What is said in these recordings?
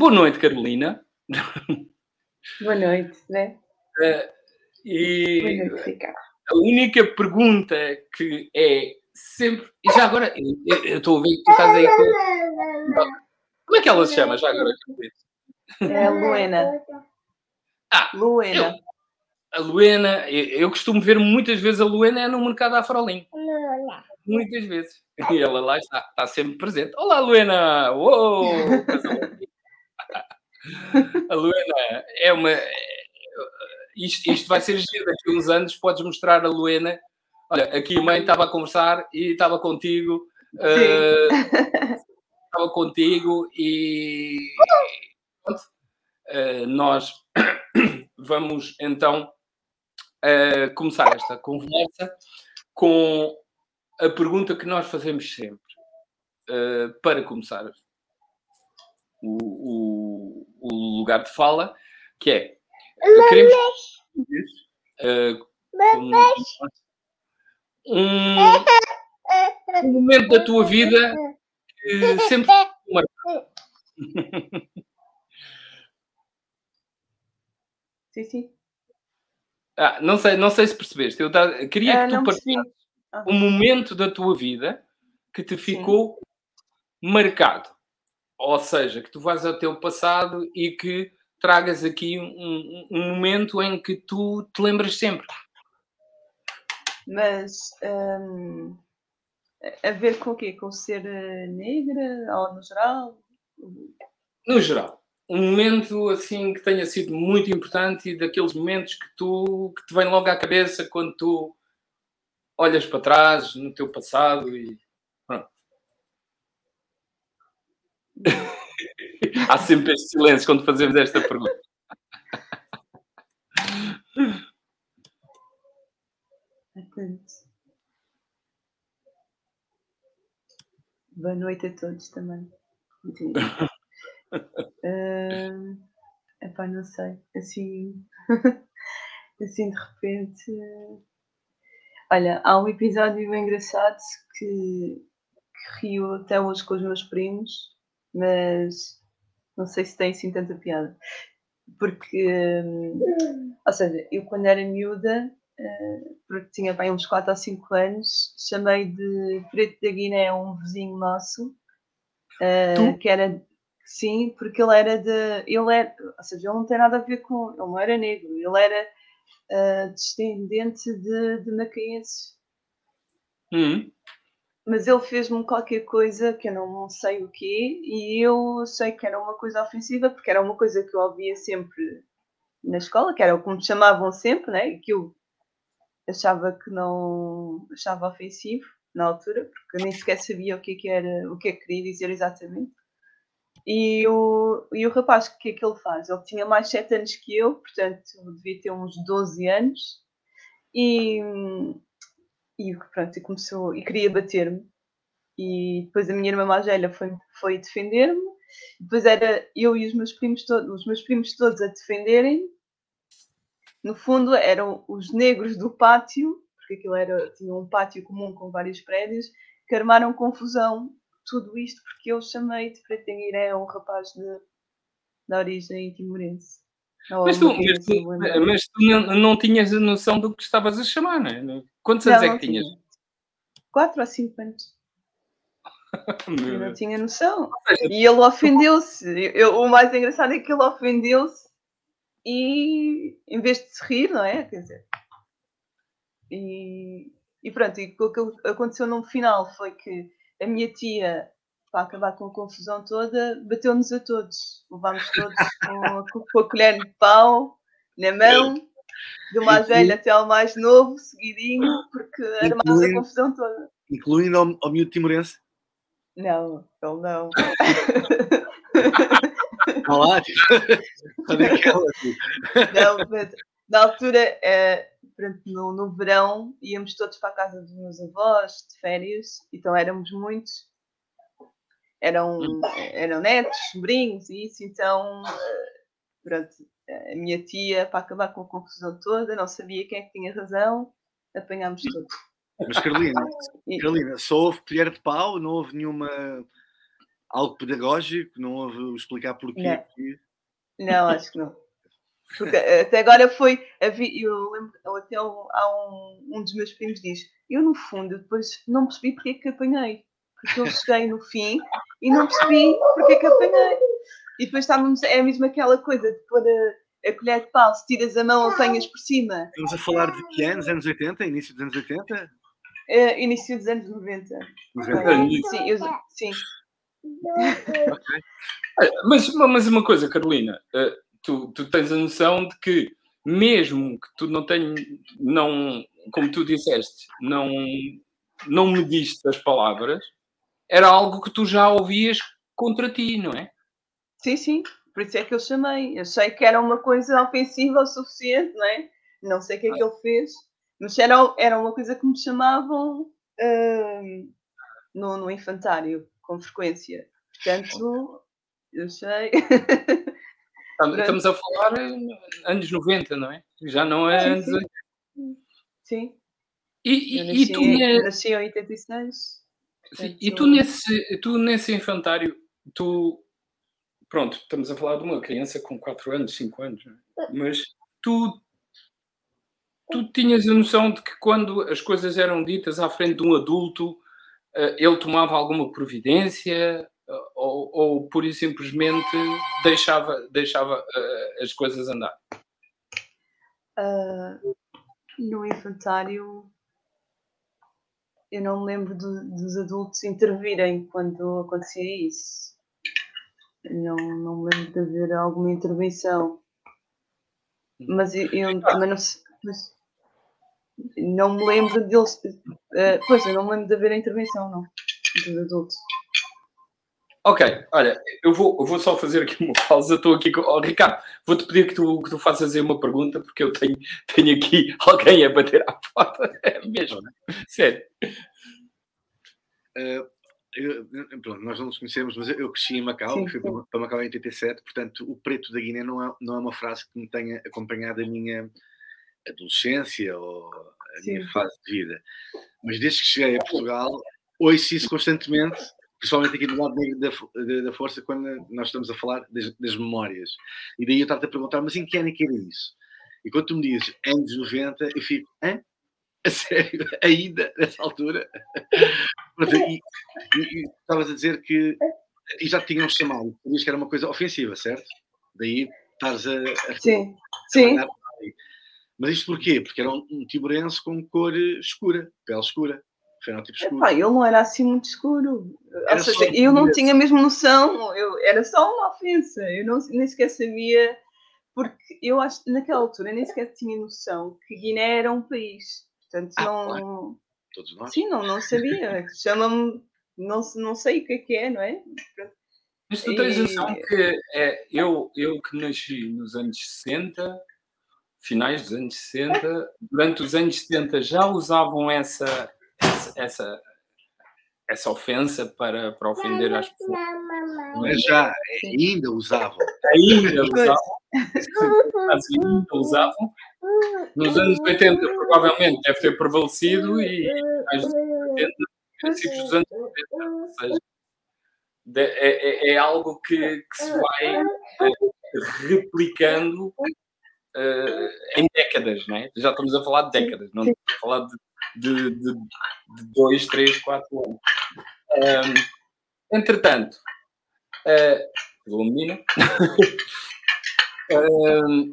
Boa noite, Carolina. Boa noite, né? Uh, e Boa noite, Ricardo. a única pergunta que é sempre. E já agora, eu eu estou a ver que tu estás aí com. Como é que ela se chama já agora? É a Luena. Ah, Luena. A Luena, eu, eu costumo ver muitas vezes a Luena é no mercado Afrolim. Muitas vezes. E ela lá está, está sempre presente. Olá, Luena! Uou! A Luena é uma. Isto, isto vai ser giro. Daqui a uns anos podes mostrar a Luena. Olha, aqui a mãe estava a conversar e estava contigo. eh, estava contigo e. Eh, nós vamos então eh, começar esta conversa com a pergunta que nós fazemos sempre para começar o, o- o lugar de fala, que é queremos como- um, um momento da tua vida que sempre. Sim, sim. Ah, não sei, não sei se percebeste. Eu da- queria Ah, que tu partilhasses Ah. um momento da tua vida que te ficou marcado. Ou seja, que tu vais ao teu passado e que tragas aqui um, um- um momento em que tu te lembras sempre. Mas hum, a- a ver com o quê? Com ser eh, negra ou no geral? No geral, um momento assim que tenha sido muito importante e daqueles momentos que tu que te vem logo à cabeça quando tu olhas para trás no teu passado e pronto. Há sempre este silêncio quando fazemos esta pergunta. Boa noite a todos também. Hum, epá, não sei. Assim, assim de repente. Olha, há um episódio engraçado que, que até hoje com os meus primos, mas não sei se tem assim tanta piada. Porque, hum, ou seja, eu quando era miúda, eh, porque tinha bem uns 4 ou 5 anos, chamei de Preto da Guiné um vizinho nosso, Tu? que era, sim, porque ele era de, ele era, ou seja, ele não tem nada a ver com, ele não era negro, ele era eh, descendente de, de macaenses, Hum, mas ele fez-me qualquer coisa que eu não sei o quê, e eu sei que era uma coisa ofensiva, porque era uma coisa que eu ouvia sempre na escola, que era o me chamavam sempre, né? e que eu achava que não achava ofensivo na altura, porque eu nem sequer sabia o que, é que era, o que é que queria dizer exatamente. E o, e o rapaz, o que é que ele faz? Ele tinha mais 7 anos que eu, portanto, devia ter uns 12 anos, e, e pronto, e começou, e queria bater-me. E depois a minha irmã mais velha foi, foi defender-me, depois era eu e os meus primos todos, os meus primos todos a defenderem. No fundo eram os negros do pátio, porque aquilo era, tinha um pátio comum com vários prédios, que armaram confusão. Tudo isto porque eu chamei de Guiné um rapaz de, da origem timorense. Ou Mas tu, mas tu- mas tu não, não tinhas a noção do que estavas a chamar, não é? Quantos anos Não, é não que tinhas? tinha. Quatro ou cinco anos. Eu não tinha noção. E ele ofendeu-se. Eu- eu- o mais engraçado é que ele ofendeu-se e em vez de se rir, não é? Quer dizer. E, e pronto, e o que aconteceu no final foi que a minha tia, para acabar com a confusão toda, bateu-nos a todos. Levámos todos com a, com a colher de pau na mão, do mais velho até ao mais novo, seguidinho, porque armámos a confusão toda. Incluindo ao, ao miúdo timorense. Não, ele não. Olha lá, tipo, olha aquela, tipo. Não, mas na altura, pronto, no, no verão, íamos todos para a casa dos meus avós, de férias, então éramos muitos. Eram, eram netos, sobrinhos e isso, então, eh, pronto, a minha tia, para acabar com a confusão toda, não sabia quem é que tinha razão, apanhámos todos. Mas Carolina, Carolina, só houve colher de pau, não houve nenhuma. algo pedagógico? Não houve explicar porquê? Não. Não, acho que não. Porque até agora foi. Eu lembro, até há um, um dos meus primos diz: Eu, no fundo, depois não percebi porque é que apanhei. Porque eu cheguei no fim e não percebi porque é que apanhei. E depois estávamos. É mesmo aquela coisa de pôr a, a colher de pau, se tiras a mão, apanhas por cima. Estamos a falar de que anos? Anos 80? Início dos anos 80? É, início dos anos 90. 90. Sim, eu, sim. Olha, Mas, mas uma coisa, Carolina, eh, tu, tu tens a noção de que mesmo que tu não tenhas, não, como tu disseste, não, não mediste as palavras, era algo que tu já ouvias contra ti, não é? Sim, sim. Por isso é que eu chamei. Eu sei que era uma coisa ofensiva o suficiente, não é? Não sei o que é que ele fez, mas era, era uma coisa que me chamavam hum, no, no infantário, com frequência. Portanto, eu sei. Estamos, a falar anos 90, não é? Já não é Sim, anos sim. 80. sim. E, Eu e, nasci, e tu, nasci em 86. Sim, e tu portanto- nesse, tu nesse infantário, tu pronto, estamos a falar de uma criança com 4 anos, 5 anos, não é? mas tu tu tinhas a noção de que quando as coisas eram ditas à frente de um adulto, eh, ele tomava alguma providência eh, ou, ou pura e simplesmente deixava, deixava eh, as coisas andar? Ah, no infantário, eu não me lembro do- dos adultos intervirem quando acontecia isso. Não, não me lembro de haver alguma intervenção. Mas eu, eu também não sei. não me lembro deles. ah, pois, eu não me lembro de haver intervenção, não. Dos adultos. Ok, olha, eu vou, eu vou só fazer aqui uma pausa. Estou aqui com. Oh, Ricardo, vou-te pedir que tu, que tu faças aí uma pergunta, porque eu tenho, tenho aqui alguém a bater à porta. É mesmo. Sério. Eh, eu- pronto, nós não nos conhecemos, mas eu- cresci em Macau, Sim, fui para para Macau em 87, portanto, o preto da Guiné não é, não é uma frase que me tenha acompanhado a minha adolescência ou a minha Sim. fase de vida. Mas desde que cheguei a Portugal, ouço isso constantemente, principalmente aqui do lado negro da, da, força, quando nós estamos a falar das, das memórias. E daí eu estava a perguntar, mas em que ano é que era isso? E quando tu me dizes anos 90, eu fico, hã? A sério? Ainda, nessa altura? E, estavas a dizer que e já te tinham chamado, diz que era uma coisa ofensiva, certo? Daí estás a, a Sim, sim. Mas isto porquê? Porque era um, um tiburense com cor escura, pele escura, fenótipo escuro. Epá, ele não era assim muito escuro. Era Ou seja, eu não tinha mesmo noção, eu, era só uma ofensa, eu não, nem sequer sabia, porque eu acho que naquela altura nem sequer tinha noção que Guiné era um país. Portanto, Ah, não. Todos nós. Sim, não, não sabia. Chama-me. Não, não sei o que é que é, não é? Mas tu tens E- noção que é, eu, eu que nasci nos anos 60, finais dos anos 60, durante os anos 70 já usavam essa, essa, essa, ofensa para, para ofender as pessoas. Mas já, ainda usavam. Ainda usavam. ainda usavam. Nos anos 80 provavelmente deve ter prevalecido e finais dos anos 80, princípios dos anos 90. Ou seja, é, é- é algo que, que se vai eh, replicando eh, em décadas, não é? Já estamos a falar de décadas, não estamos a falar de, de, de, de dois, três, quatro anos. Ahm, entretanto, uh, o menino. Ahm,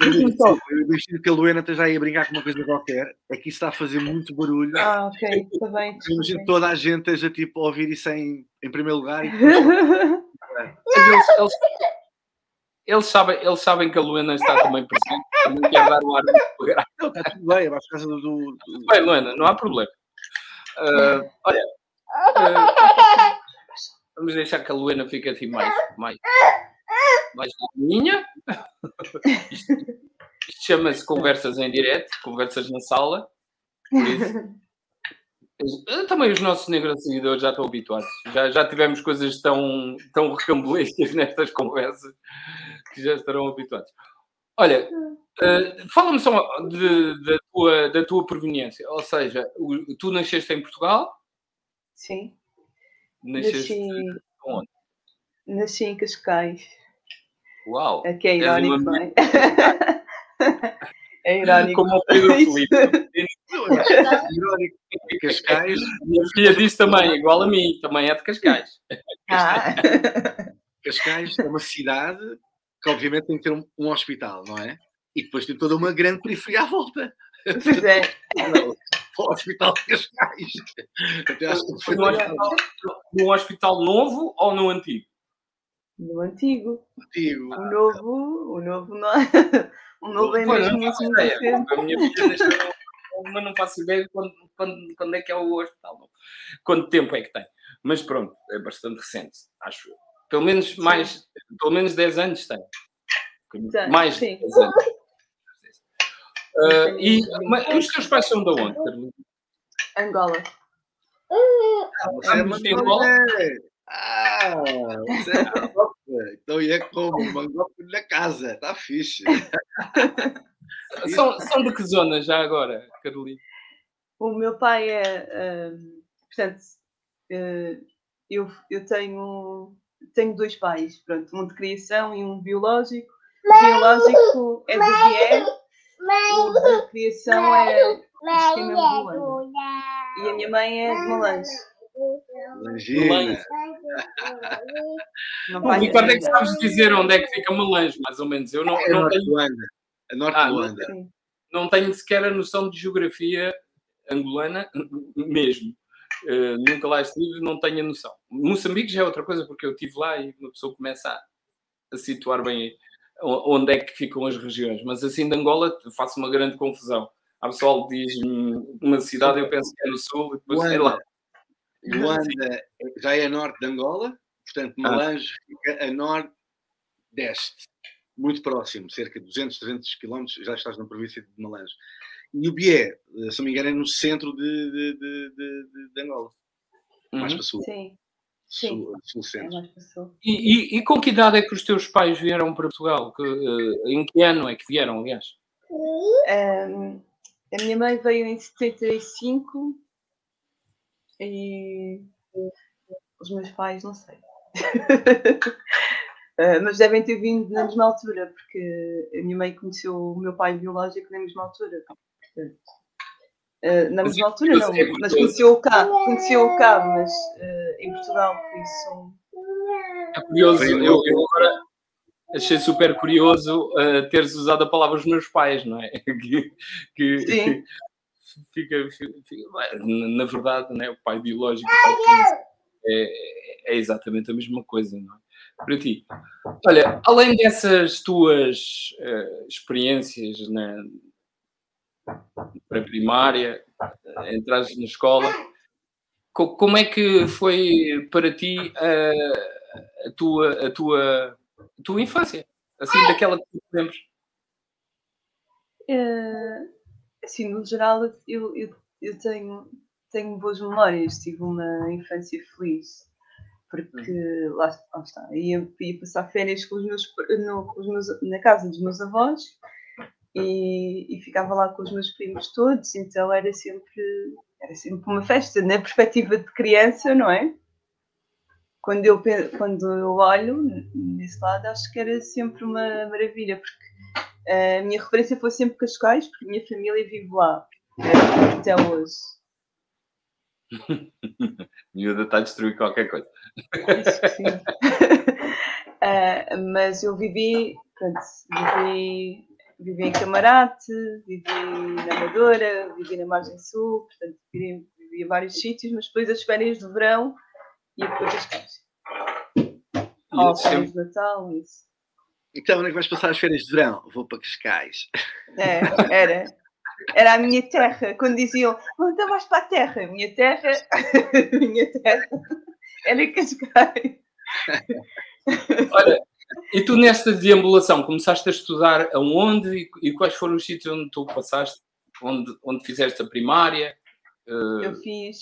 Então, eu imagino que a Luena esteja aí a brincar com uma coisa qualquer, é que isso está a fazer muito barulho. Ah, ok, está bem. Eu imagino que toda a gente esteja tipo, a ouvir isso em, em primeiro lugar e Mas eles, eles, eles sabem, eles sabem que a Luana está também presente, também quer dar o ar está tudo bem, vai por causa do. do- do- Bem, Luana, não há problema. Ah, olha, ah, vamos deixar que a Luana fique assim mais, mais, mais calminha. Isto, isto chama-se conversas em direto, conversas na sala. Por isso, também os nossos negros seguidores já estão habituados. Já, já tivemos coisas tão, tão recambolescas nestas conversas que já estarão habituados. Olha, eh, fala-me só de- da, tua, da tua proveniência. Ou seja, o- tu nasceste em Portugal, Sim, nasceste nasci onde? Nasci em Cascais. Uau! Aqui é És irónico, não é? é irónico. Como o Pedro Isso. Felipe. Irónico. Cascais, Minha filha disse também, igual a mim, também é de Cascais. Ah, Cascais é uma cidade que obviamente tem que ter um, um hospital, não é? E depois tem toda uma grande periferia à volta. pois é. O Hospital de Cascais. Até acho que Foi foi no hospital, no hospital novo ou no antigo? No antigo. antigo. O novo, o novo não é. O novo é Pois, mesmo não faço muito ideia. recente. A minha filha nasceu, mas não faço ideia de quando, quando, quando é que é o hospital. Quanto tempo é que tem. Mas pronto, é bastante recente, acho eu. Pelo menos mais, pelo menos 10 anos tem. Tem, Mais de sim. 10 anos. Ah, e mas os teus pais são de onde, Carolina? Angola. Você é Ambos têm bola? mangope. Ah, você é mangope. Então é como? Mangope na casa. Está fixe. São, são de que zona já agora, Carolina? O meu pai é. hum, portanto, eh, eu, eu tenho, tenho dois pais, pronto, um de criação e um biológico. O biológico é do Bié, o de criação é do esquema Luanda. E a minha mãe é de Malange. Imagina. Não O vai Ricardo é que sabes dizer onde é que fica Malange, mais ou menos. Eu não, É não Norte tenho Luanda. A Norte Ah, de não Luanda. Sim. não tenho sequer a noção de geografia angolana, mesmo. Eh, nunca lá estive, não tenho a noção. Moçambique já é outra coisa, porque eu estive lá e uma pessoa começa a, a situar bem onde é que ficam as regiões. Mas assim, de Angola, faço uma grande confusão. Há pessoal que diz hum, uma cidade, eu penso que é no sul, e depois sei lá. Luanda. Já é a norte de Angola. Portanto, Ah. Malange fica a nordeste. Muito próximo. Cerca de 200, 300 quilómetros. Já estás na província de Malange. E o Bié, se não me engano, é no centro de, de, de, de- Angola. Mais Uhum. para sul. Sim, sim. Sul, sul é mais passou. E, e- e com que idade é que os teus pais vieram para Portugal? Que, eh, em que ano é que vieram, aliás? Um, a minha mãe veio em 75 e os meus pais, não sei. Uh, mas devem ter vindo na mesma altura, porque a minha mãe conheceu o meu pai biológico na mesma altura. Portanto, uh, na Mas mesma altura não, é mas curioso. conheceu-o cá, conheceu-o cá, mas uh, em Portugal, por isso. É curioso, eu, eu agora achei super curioso uh, teres usado a palavra os meus pais, não é? Que, que Sim. Fica, fica- na verdade, não é? o pai biológico o pai físico, é, é exatamente a mesma coisa, não é? Para ti. Olha, além dessas tuas eh, experiências na pré-primária, eh, entraste na escola, co- como é que foi para ti eh, a tua, a tua, a tua infância? Assim, daquela que tu te lembres? Uh, assim, no geral, eu, eu, eu tenho, tenho boas memórias, tive uma infância feliz, porque lá, lá está, ia, ia passar férias com os meus, no, com os meus, na casa dos meus avós e, e ficava lá com os meus primos todos, então era sempre, era sempre uma festa, na perspectiva de criança, não é? Quando eu, quando eu olho nesse lado, acho que era sempre uma maravilha, porque a minha referência foi sempre Cascais, porque a minha família vive lá, né, até hoje. Miúda está a destruir qualquer coisa. Acho que sim. Ah, mas eu vivi, pronto, vivi, vivi em Camarate, vivi na Amadora, vivi na Margem Sul, portanto, vivi, vivi em vários sítios, mas depois as férias de verão ia para Cascais. E Ou férias de Natal, isso. Então, onde é que vais passar as férias de verão? Vou para Cascais. É, era. Era a minha terra. Quando diziam, então vais para a terra. Minha terra, minha terra era Cascais. Olha, e tu nesta deambulação começaste a estudar aonde e, e quais foram os sítios onde tu passaste, onde, onde fizeste a primária? Eh, Eu fiz,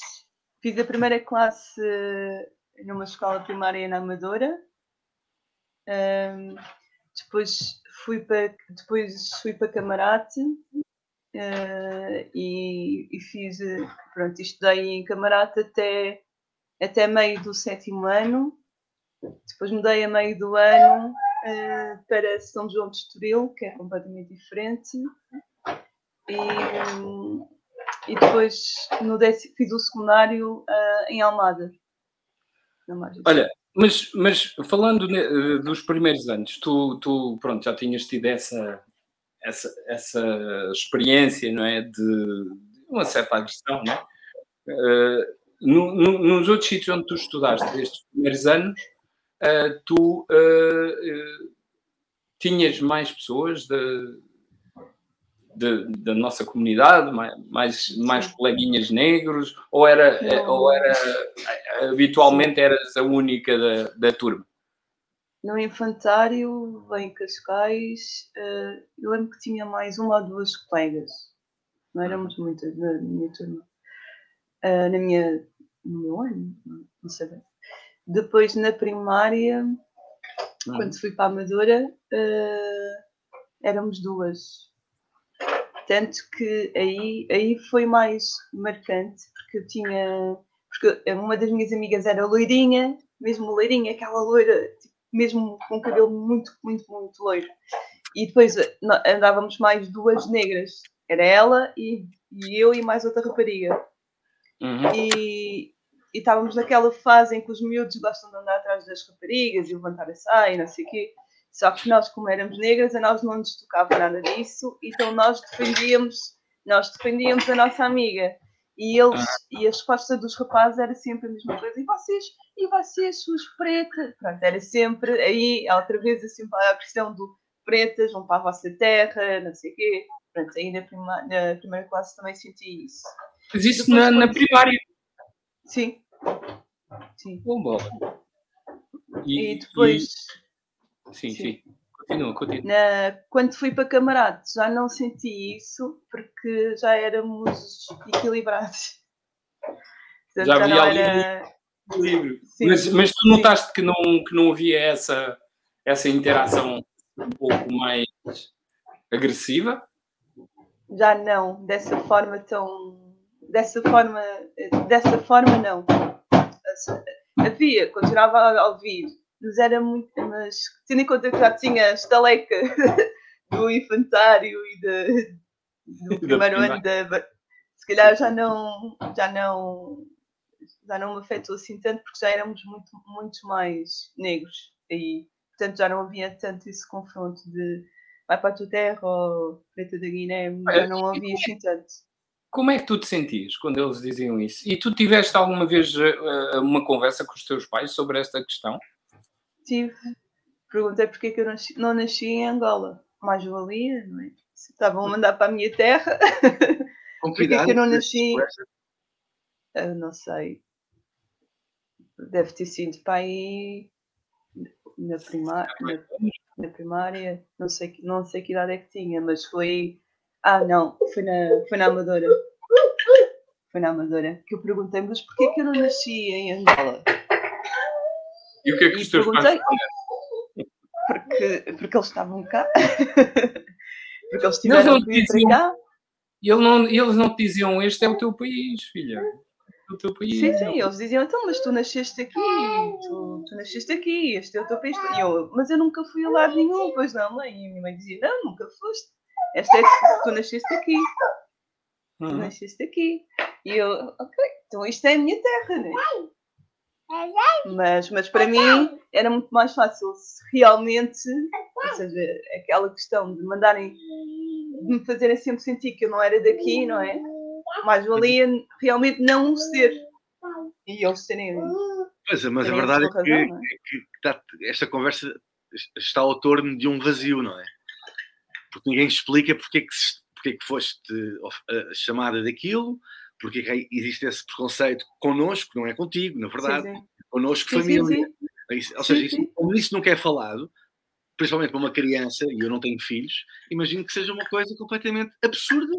fiz a primeira classe numa escola primária na Amadora. Ahm, depois fui para depois fui para Camarate eh, e, e fiz eh, pronto estudei em Camarate até até meio do sétimo ano Depois mudei a meio do ano uh, para São João de Estoril, que é completamente diferente. E, e depois no décimo, fiz o secundário uh, em Almada. Olha, mas, mas falando ne, dos primeiros anos, tu, tu pronto, já tinhas tido essa, essa, essa experiência, não é? De uma certa agressão, não é? Uh, no, no, nos outros sítios onde tu estudaste estes primeiros anos, uh, tu uh, tinhas mais pessoas de, de, da nossa comunidade, mais, mais coleguinhas negros, ou era, ou era habitualmente eras a única da, da turma? No infantário, em Cascais, eu lembro que tinha mais uma ou duas colegas, não éramos muitas na minha turma na minha, no meu ano, não sei bem. Depois na primária, quando fui para a Amadora, éramos duas. Tanto que aí, aí foi mais marcante, porque eu tinha. Porque uma das minhas amigas era loirinha, mesmo loirinha, aquela loira, tipo, mesmo com cabelo muito, muito, muito loiro. E depois andávamos mais duas negras. Era ela e, e eu e mais outra rapariga. Uhum. E, e estávamos naquela fase em que os miúdos gostam de andar atrás das raparigas e levantar a saia e não sei o quê. Só que nós, como éramos negras, a nós não nos tocava nada disso, então nós defendíamos, nós defendíamos a nossa amiga. E eles, e a resposta dos rapazes era sempre a mesma coisa. E vocês, e vocês, suas pretas? Pronto, era sempre aí, outra vez, assim, a questão do pretas, vão para a vossa terra, não sei o quê. Pronto, aí na, prima, na primeira classe também senti isso. Mas isso na, na, primária. Sim. Sim. Bom, bom. E, e depois. E... Sim, sim, sim. Continua, continua. Na... Quando fui para camaradas já não senti isso porque já éramos equilibrados. Portanto, já havia ali era... livro. Mas, mas tu notaste que não, que não havia essa, essa interação um pouco mais agressiva? Já não, dessa forma tão dessa forma, dessa forma não. Havia, continuava a ouvir, mas era muito, mas tendo em conta que já tinha estaleca do infantário e de, do primeiro ano da se calhar já não, já não, já não me afetou assim tanto porque já éramos muito, muito mais negros aí. Portanto, já não havia tanto esse confronto de vai para a tua terra ou preta da Guiné, já não havia assim tanto. Como é que tu te sentias quando eles diziam isso? E tu tiveste alguma vez uh, uma conversa com os teus pais sobre esta questão? Tive. Perguntei porque é que eu não nasci em Angola. Mais valia, não é? Se estavam a mandar para a minha terra. Porque é que eu não nasci. Eu não sei. Deve ter sido para aí na primária, na, na, primária, não sei, não sei que idade é que tinha, mas foi ah, não, foi na, foi na Amadora. Foi na Amadora que eu perguntei, mas porquê que eu não nasci em Angola? E o que é que os teus pais porque, porque eles estavam cá. porque eles tiveram não, vir diziam, para cá. Ele não, eles não te diziam, este é o teu país, filha. É o teu país. Sim, sim, eles diziam, então, mas tu nasceste aqui, tu, tu nasceste aqui, este é o teu país. E eu, mas eu nunca fui a lado nenhum, pois não, mãe. E a minha mãe dizia, não, nunca foste. Esta é tu nasceste aqui. Tu uhum. nasceste aqui. E eu, ok, então isto é a minha terra, né? Mas, mas para mim era muito mais fácil se realmente, ou seja, aquela questão de mandarem, de me fazerem sempre sentir que eu não era daqui, não é? Mais valia realmente não o ser. E eles serem. Mas, mas a verdade é que, razão, é? que, que está, esta conversa está ao torno de um vazio, não é? porque ninguém explica porque é que, porque é que foste uh, chamada daquilo, porque é que existe esse preconceito connosco, não é contigo, na verdade, sim, sim. connosco, sim, família. Ou seja, isso, como isso nunca é falado, principalmente para uma criança, e eu não tenho filhos, imagino que seja uma coisa completamente absurda.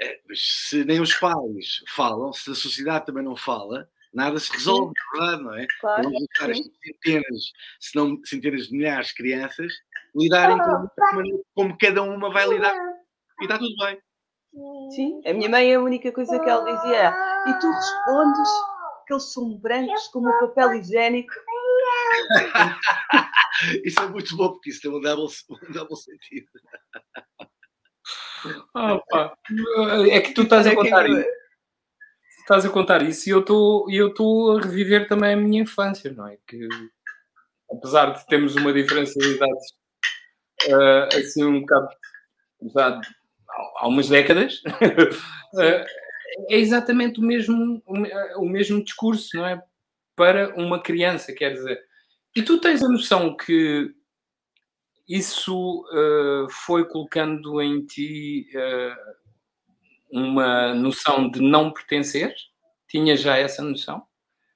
É, se nem os pais falam, se a sociedade também não fala, nada se resolve, na verdade, não é? Claro, Vamos deixar centenas, se não centenas de milhares de crianças lidarem com, como cada uma vai lidar e está tudo bem. Sim, a minha mãe a única coisa que ela dizia é e tu respondes que eles são brancos como o papel higiênico isso é muito bom, porque isso tem um double, um double sentido. Opa. É que tu estás a contar isso. Estás a contar isso e eu estou eu estou a reviver também a minha infância, não é? Que apesar de termos uma diferença de idades uh, assim um bocado já há umas décadas, uh, é exatamente o mesmo, o, o mesmo discurso, não é? Para uma criança, quer dizer. E tu tens a noção que isso uh, foi colocando em ti uh, uma noção de não pertencer? Tinhas já essa noção?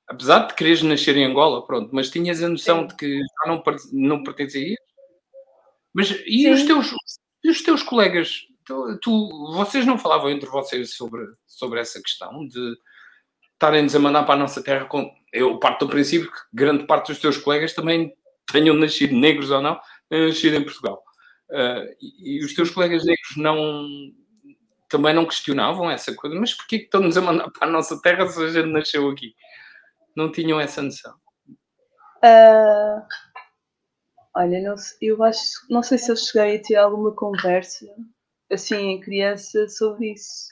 Apesar de quereres nascer em Angola, pronto, mas tinhas a noção Sim. de que já não, não pertencias? Mas e os teus, e os teus colegas? Tu, tu, vocês não falavam entre vocês sobre, sobre essa questão de estarem-nos a mandar para a nossa terra? Com, eu parto do princípio que grande parte dos teus colegas também tenham nascido negros ou não, nascido em Portugal. Uh, e, e, os teus colegas negros não também não questionavam essa coisa, mas porquê que estão-nos a mandar para a nossa terra se a gente nasceu aqui? Não tinham essa noção? Uh, olha, não, eu acho, não sei se eu cheguei a ter alguma conversa assim em criança sobre isso.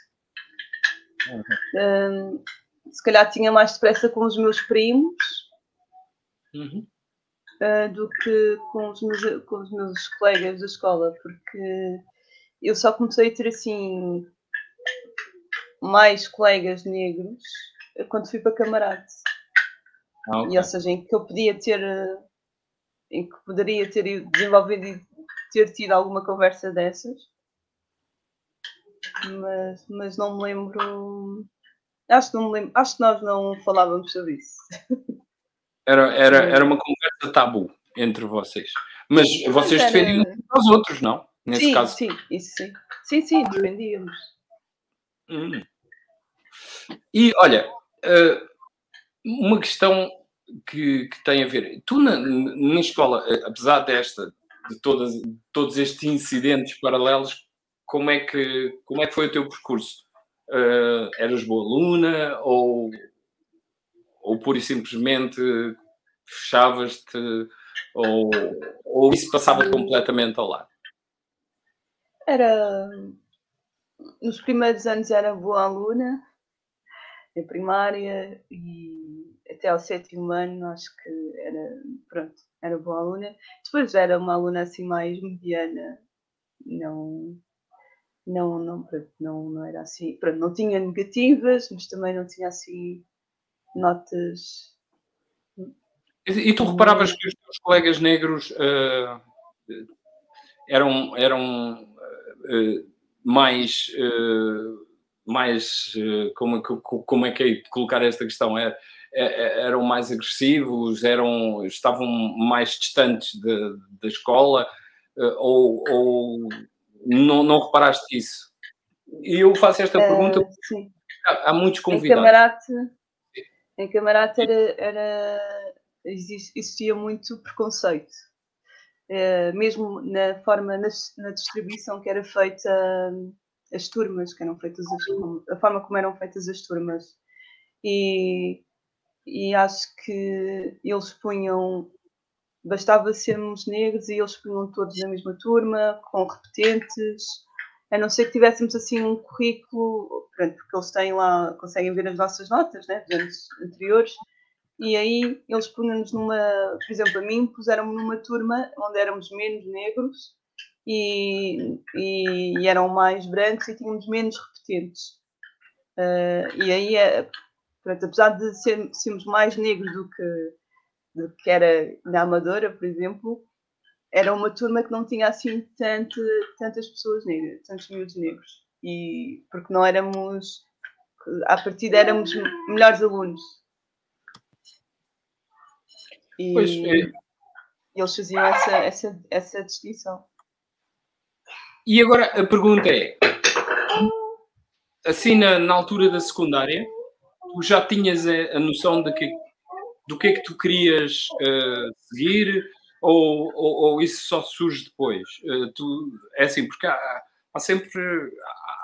Uhum. Uh, se calhar tinha mais depressa com os meus primos. Uhum uh, do que com os, meus, com os meus colegas da escola, porque eu só comecei a ter assim mais colegas negros quando fui para camarada. Ah, okay. E ou seja, em que eu podia ter em que poderia ter desenvolvido e ter tido alguma conversa dessas. Mas, mas não me lembro. Acho que, não me lembro, acho que nós não falávamos sobre isso. Era, era, era uma conversa tabu entre vocês. Mas vocês era... defendiam os outros, não? Nesse sim, caso. Sim, isso sim. Sim, sim, defendíamos. Hum. E olha, eh, uma questão que, que, tem a ver. Tu na, na escola, eh, apesar desta, de todas, todos estes incidentes paralelos, como é que, como é que foi o teu percurso? Uh, eras boa aluna ou ou pura e simplesmente fechavas-te ou, ou isso passava completamente ao lado? Era. Nos primeiros anos era boa aluna, na primária e até ao sétimo ano acho que era, pronto, era boa aluna. Depois era uma aluna assim mais mediana, não, não, não, não, não era assim, pronto, não tinha negativas, mas também não tinha assim notas. E, tu reparavas que os teus colegas negros uh, eram, eram uh, mais. Uh, mais como, como é que é colocar esta questão? É, é, eram mais agressivos, eram, estavam mais distantes de, da escola, ou, ou não, não reparaste isso? E eu faço esta pergunta porque há, há muitos convidados. Em camarate, em Camarate era, era, existia muito preconceito. Uh, mesmo na forma, na, na, distribuição que era feita as turmas, que eram feitas as, a forma como eram feitas as turmas. E, e acho que eles punham, bastava sermos negros e eles punham todos na mesma turma, com repetentes, a não ser que tivéssemos assim um currículo, pronto, porque eles têm lá, conseguem ver as nossas notas, né, dos anos anteriores, e aí eles punham-nos numa, por exemplo, a mim puseram-me numa turma onde éramos menos negros e, e, e eram mais brancos e tínhamos menos repetentes. Uh, e aí, é, pronto, apesar de ser, sermos mais negros do que, que era na Amadora, por exemplo, era uma turma que não tinha assim tanto, tantas pessoas negras, tantos miúdos negros. E porque não éramos, à partida éramos melhores alunos. E pois, é. eles faziam essa, essa, essa distinção. E agora a pergunta é: assim na, na altura da secundária, tu já tinhas a, a noção de que, do que é que tu querias uh, seguir? ou, ou, ou, isso só surge depois? Uh, tu, é assim, porque há, há sempre,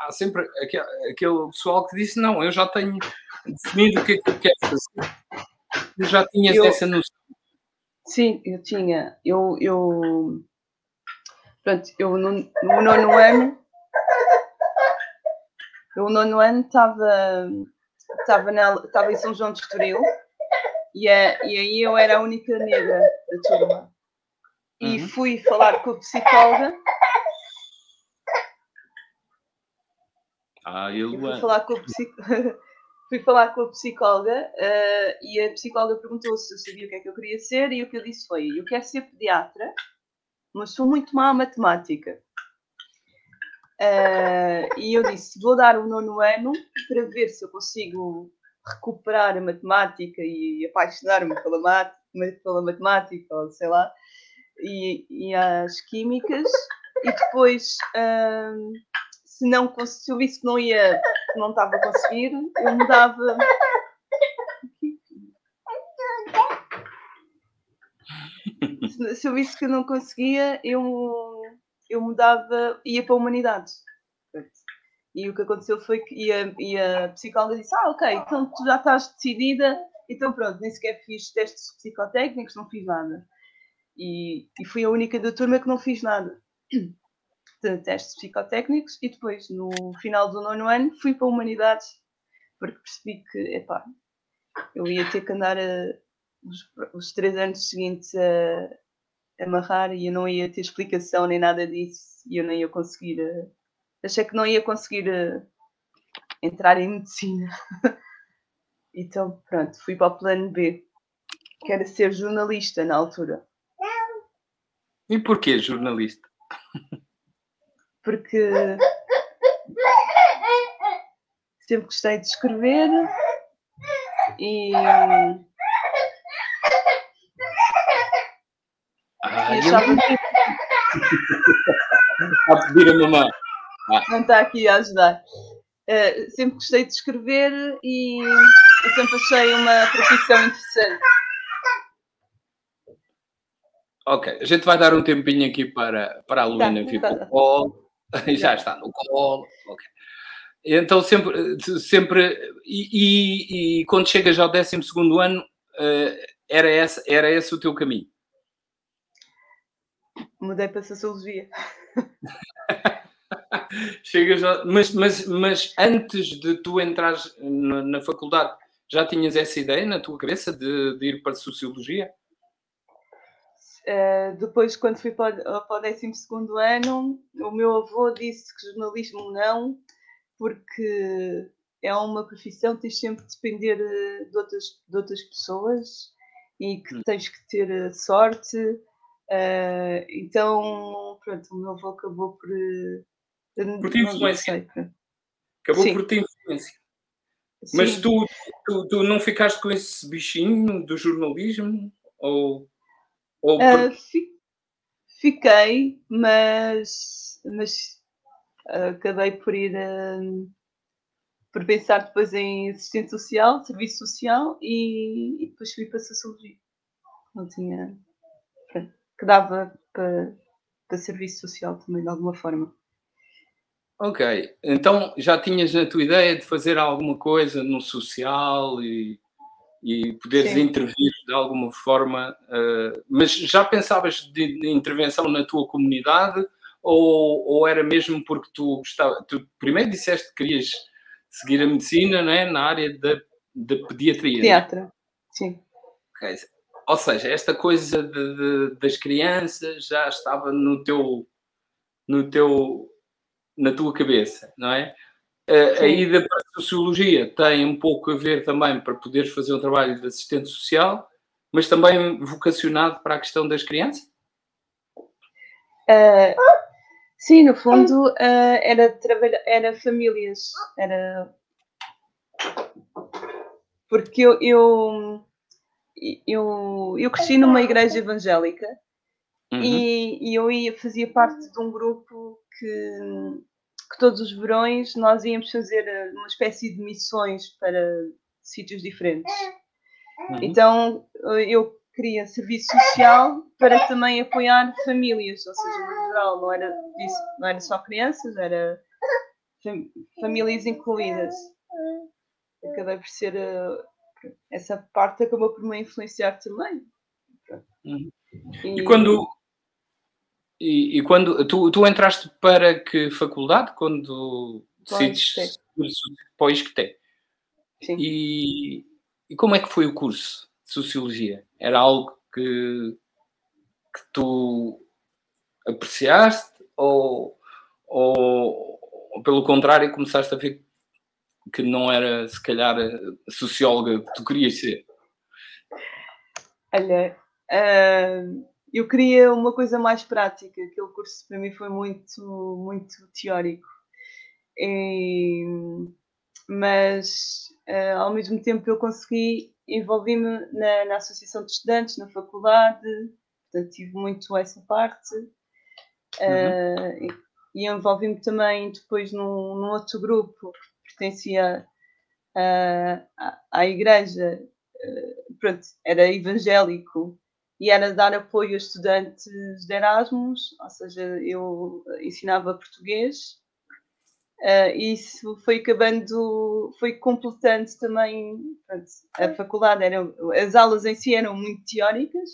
há sempre aquele, aquele, pessoal que disse: Não, eu já tenho definido o que é que eu quero fazer. Eu já tinhas eu, essa noção. Sim, eu tinha. Eu, eu, pronto, eu no, no nono ano, eu no nono ano estava estava, estava em São João de Estoril e, é, e aí eu era a única negra da turma. E uhum. fui falar com a psicóloga. Ah, eu fui falar com a psicóloga. fui falar com a psicóloga uh, e a psicóloga perguntou se eu sabia o que é que eu queria ser e o que eu disse foi: Eu quero ser pediatra, mas sou muito má a matemática. Uh, e eu disse: Vou dar o nono ano para ver se eu consigo recuperar a matemática e apaixonar-me pela, pela matemática, ou sei lá, e, e as químicas, e depois. Uh, se não se eu visse que não ia, que não estava a conseguir, eu mudava. Se eu visse que não conseguia, eu, eu mudava, ia para a humanidade. E o que aconteceu foi que e a, e a psicóloga disse: Ah, ok, então tu já estás decidida, então pronto, nem sequer fiz testes psicotécnicos, não fiz nada. E, e fui a única da turma que não fiz nada de testes psicotécnicos e depois, no final do nono ano, fui para Humanidades, porque percebi que, epá, eu ia ter que andar a, os, os, três anos seguintes a, a amarrar e eu não ia ter explicação nem nada disso e eu nem ia conseguir. A, achei que não ia conseguir a, entrar em medicina. então, pronto, fui para o plano B, que era ser jornalista na altura. E porquê jornalista? porque sempre gostei de escrever e. Ah, eu... achava que. a pedir a mamãe. Ah. Não está aqui a ajudar. Uh, sempre gostei de escrever e sempre achei uma profissão interessante. Ok, a gente vai dar um tempinho aqui para, para a tá, vir para o colo. Já está no colo. Okay. Então, sempre, sempre e, e, e, quando chegas ao 12 ano, uh, era, essa, era esse o teu caminho? Mudei para a Sociologia. chegas a, mas, mas, mas antes de tu entrares na, na, faculdade, já tinhas essa ideia na tua cabeça de, de ir para a Sociologia? Uh, depois, quando fui para, para o 12 ano, o meu avô disse que jornalismo não, porque é uma profissão que tens sempre de depender eh, de outras, de outras pessoas e que hum. tens que ter eh, sorte. Uh, então, pronto, o meu avô acabou por. Por te influência. Acabou Sim. por ter influência. Mas tu, tu, tu não ficaste com esse bichinho do jornalismo? Ou ou uh, fi, fiquei, mas, mas uh, acabei por ir uh, por pensar depois em assistente social, serviço social e, e depois fui para a sociologia. Não tinha. que dava para, para serviço social também, de alguma forma. Ok, então já tinhas na tua ideia de fazer alguma coisa no social e e poderes Sim. intervir de alguma forma. Uh, mas já pensavas de, de, intervenção na tua comunidade ou, ou era mesmo porque tu gostava? Tu primeiro disseste que querias seguir a medicina né, na área da, da pediatria. Pediatra, né? sim. Okay. Ou seja, esta coisa de, de, das crianças já estava no teu, no teu, na tua cabeça, não é? Uh, a ida para a sociologia tem um pouco a ver também para poderes fazer um trabalho de assistente social, mas também vocacionado para a questão das crianças? Uh, sim, no fundo uh, era, era famílias, era porque eu, eu, eu, eu cresci numa igreja evangélica uhum. e, e eu ia, fazia parte de um grupo que que todos os verões nós íamos fazer eh, uma espécie de missões para sítios diferentes. Uhum. Então eh, eu queria serviço social para também apoiar famílias, ou seja, no geral não era, isso, não era só crianças, era famílias incluídas. Acabei por ser uh, essa parte acabou por me influenciar também. Uhum. E, e, quando e, e, quando tu, tu entraste para que faculdade quando decides para o ISCTE? Sim. E, e como é que foi o curso de Sociologia? Era algo que, que tu apreciaste ou, ou, ou, pelo contrário começaste a ver que não era se calhar a socióloga que tu querias ser? Olha, uh, eu queria uma coisa mais prática. Aquele curso para mim foi muito, muito teórico. E, mas uh, ao mesmo tempo eu consegui envolvi-me na, na, associação de estudantes na faculdade, portanto tive muito essa parte. Uhum. Uh, e envolvi-me também depois num, num, outro grupo que pertencia uh, à, à igreja, pronto, era evangélico e era dar apoio a estudantes de Erasmus, ou seja, eu ensinava português. Uh, isso foi acabando, foi completando também pronto, a faculdade. Era, as aulas em si eram muito teóricas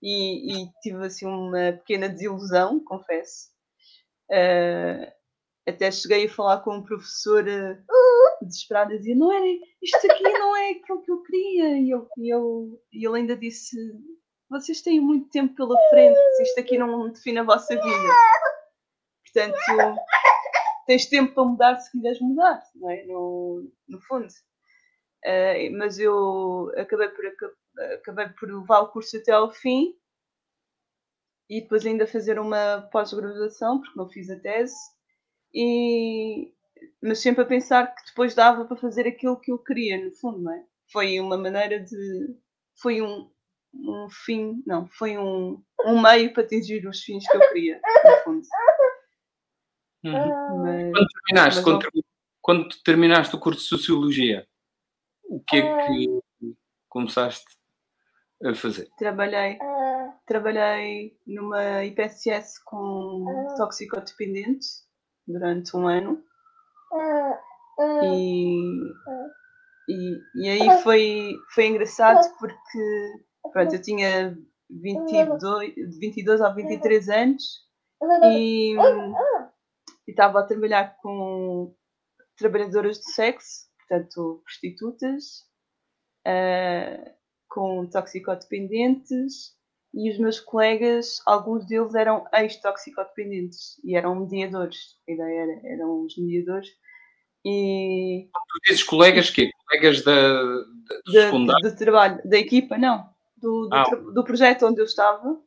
e, e tive assim uma pequena desilusão, confesso. Uh, até cheguei a falar com um professor uh, desesperado, dizia: Não era, isto aqui não é aquilo que eu queria. E, eu, e, eu, e ele ainda disse: vocês têm muito tempo pela frente, se isto aqui não define a vossa vida. Portanto, tens tempo para mudar se quiseres mudar, não é? No, no fundo. Uh, mas eu acabei por, acabei por levar o curso até ao fim e depois ainda fazer uma pós-graduação, porque não fiz a tese, e, mas sempre a pensar que depois dava para fazer aquilo que eu queria, no fundo, não é? Foi uma maneira de. Foi um, um fim, não, foi um, um meio para atingir os fins que eu queria, no fundo. Uhum. Mas, quando, terminaste, mas quando, quando, terminaste o curso de Sociologia, o que é que começaste a fazer? Trabalhei, trabalhei numa IPSS com toxicodependentes durante um ano. E, e, e aí foi, foi engraçado porque Pronto, eu tinha 22, 22 ou 23 anos e estava a trabalhar com trabalhadoras de sexo, portanto, prostitutas, uh, com toxicodependentes e os meus colegas, alguns deles eram ex-toxicodependentes e eram mediadores. A ideia era, eram os mediadores. E... Tu dizes colegas quê? Colegas da, da, do de, de trabalho, da equipa? Não do, do, ah. do projeto onde eu estava.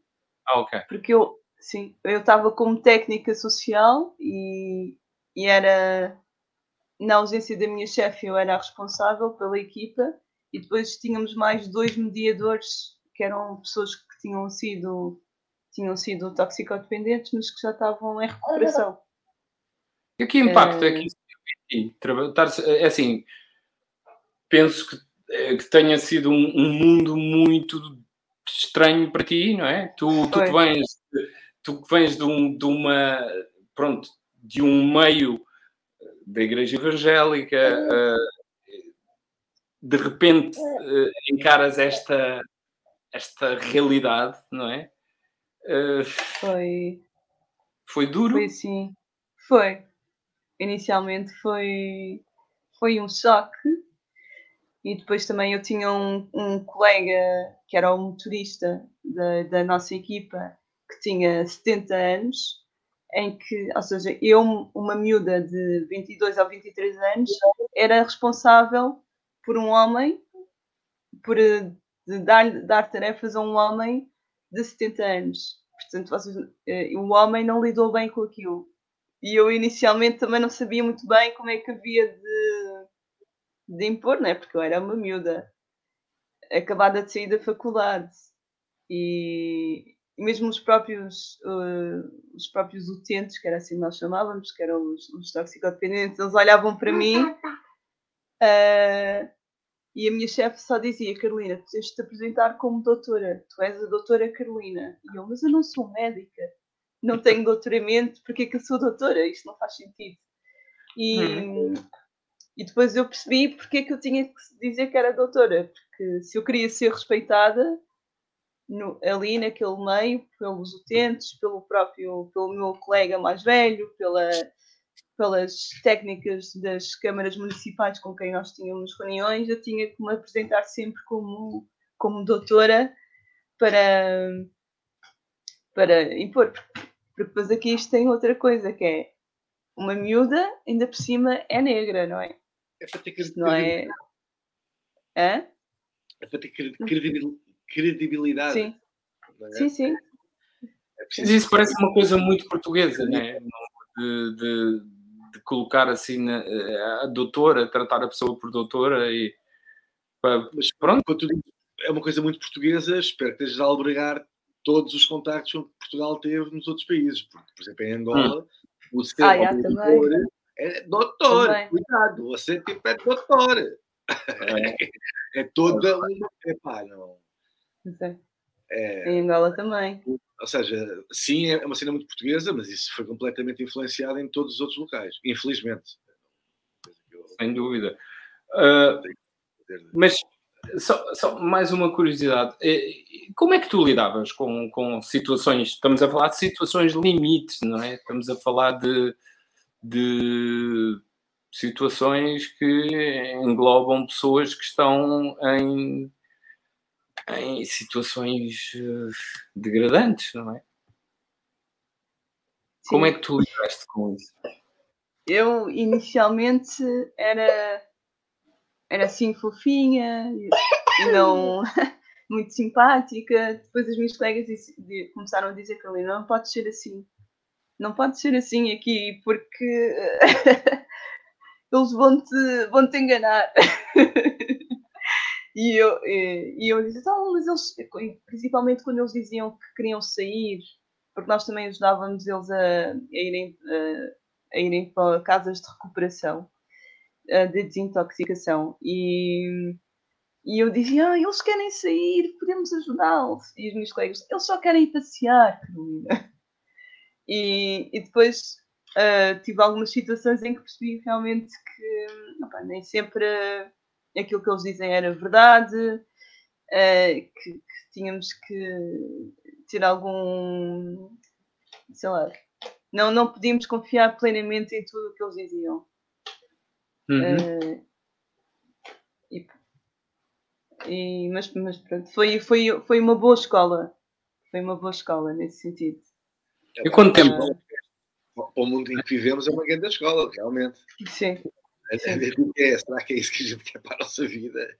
Ah, ok. Porque eu, sim, eu estava como técnica social e, e era, na ausência da minha chefe, eu era a responsável pela equipa e depois tínhamos mais dois mediadores que eram pessoas que tinham sido tinham sido toxicodependentes, mas que já estavam em recuperação. E que impacto é, é que isso tem? É assim, penso que eh, que tenha sido um, um, mundo muito estranho para ti, não é? Tu, tu que vens, tu que vens de, um, de uma pronto, de um meio da igreja evangélica, uh, de repente uh, encaras esta, esta realidade, não é? Uh, foi. Foi duro? Foi sim. Foi. Inicialmente foi, foi um choque, e depois também eu tinha um, um colega que era o motorista da, da nossa equipa que tinha 70 anos, em que, ou seja, eu, uma miúda de 22 ou 23 anos, era responsável por um homem, por dar, dar tarefas a um homem de 70 anos. Portanto, vocês, eh, o homem não lidou bem com aquilo. E eu inicialmente também não sabia muito bem como é que havia de de impor, né? porque eu era uma miúda acabada de sair da faculdade e, mesmo os próprios, uh, os próprios utentes, que era assim que nós chamávamos, que eram os, os toxicodependentes, eles olhavam para mim uh, e a minha chefe só dizia, Carolina, tu tens de te apresentar como doutora, tu és a doutora Carolina. E eu, mas eu não sou médica, não tenho doutoramento, porque é que eu sou doutora? Isto não faz sentido. E, hum. E depois eu percebi porque é que eu tinha que dizer que era doutora, porque se eu queria ser respeitada, no, ali naquele meio, pelos utentes, pelo próprio, pelo meu colega mais velho, pela, pelas técnicas das câmaras municipais com quem nós tínhamos reuniões, eu tinha que me apresentar sempre como, como doutora para, para impor. Porque depois aqui isto tem outra coisa, que é uma miúda, ainda por cima, é negra, não é? É para ter que não é... Hã? É para ter credibilidade. Sim, é? sim, sim. É Mas isso parece uma coisa muito portuguesa, né? De, de, de colocar assim na, a doutora, tratar a pessoa por doutora e Mas, pronto. é uma coisa muito portuguesa, espero que estejas a albergar todos os contactos que Portugal teve nos outros países. Porque, por exemplo, em Angola, hum. o seu ah, doutor é doutor, também. cuidado, você tipo é doutor. É, é toda uma. Epá, não. É, em Angola também. Ou seja, sim, é uma cena muito portuguesa, mas isso foi completamente influenciado em todos os outros locais, infelizmente. Sem dúvida. Uh, mas só, só, mais uma curiosidade. É, como é que tu lidavas com, com situações? Estamos a falar de situações limites, não é? Estamos a falar de, de situações que englobam pessoas que estão em em situações eh, degradantes, não é? Sim. Como é que tu lidaste com isso? Eu inicialmente era era assim fofinha e não muito simpática. Depois as minhas colegas começaram a dizer que não pode ser assim. Não pode ser assim aqui porque eles vão-te vão -te enganar. E eu, e, e eu dizia, oh, mas eles, principalmente quando eles diziam que queriam sair, porque nós também ajudávamos eles a, a irem, a, a, irem para casas de recuperação, de desintoxicação. E, e eu dizia, ah, eles querem sair, podemos ajudá-los. E os meus colegas, eles só querem passear, Carolina. E, e depois uh, tive algumas situações em que percebi realmente que opa, nem sempre aquilo que eles dizem era verdade, uh, que, que, tínhamos que ter algum. sei lá. Não, não podíamos confiar plenamente em tudo o que eles diziam. Uhum. Uh, e, e, mas, mas pronto, foi, foi, foi uma boa escola. Foi uma boa escola nesse sentido. E quanto tempo? Uh, o mundo em que vivemos é uma grande escola, realmente. Sim. É, será que é isso que a gente quer para a nossa vida?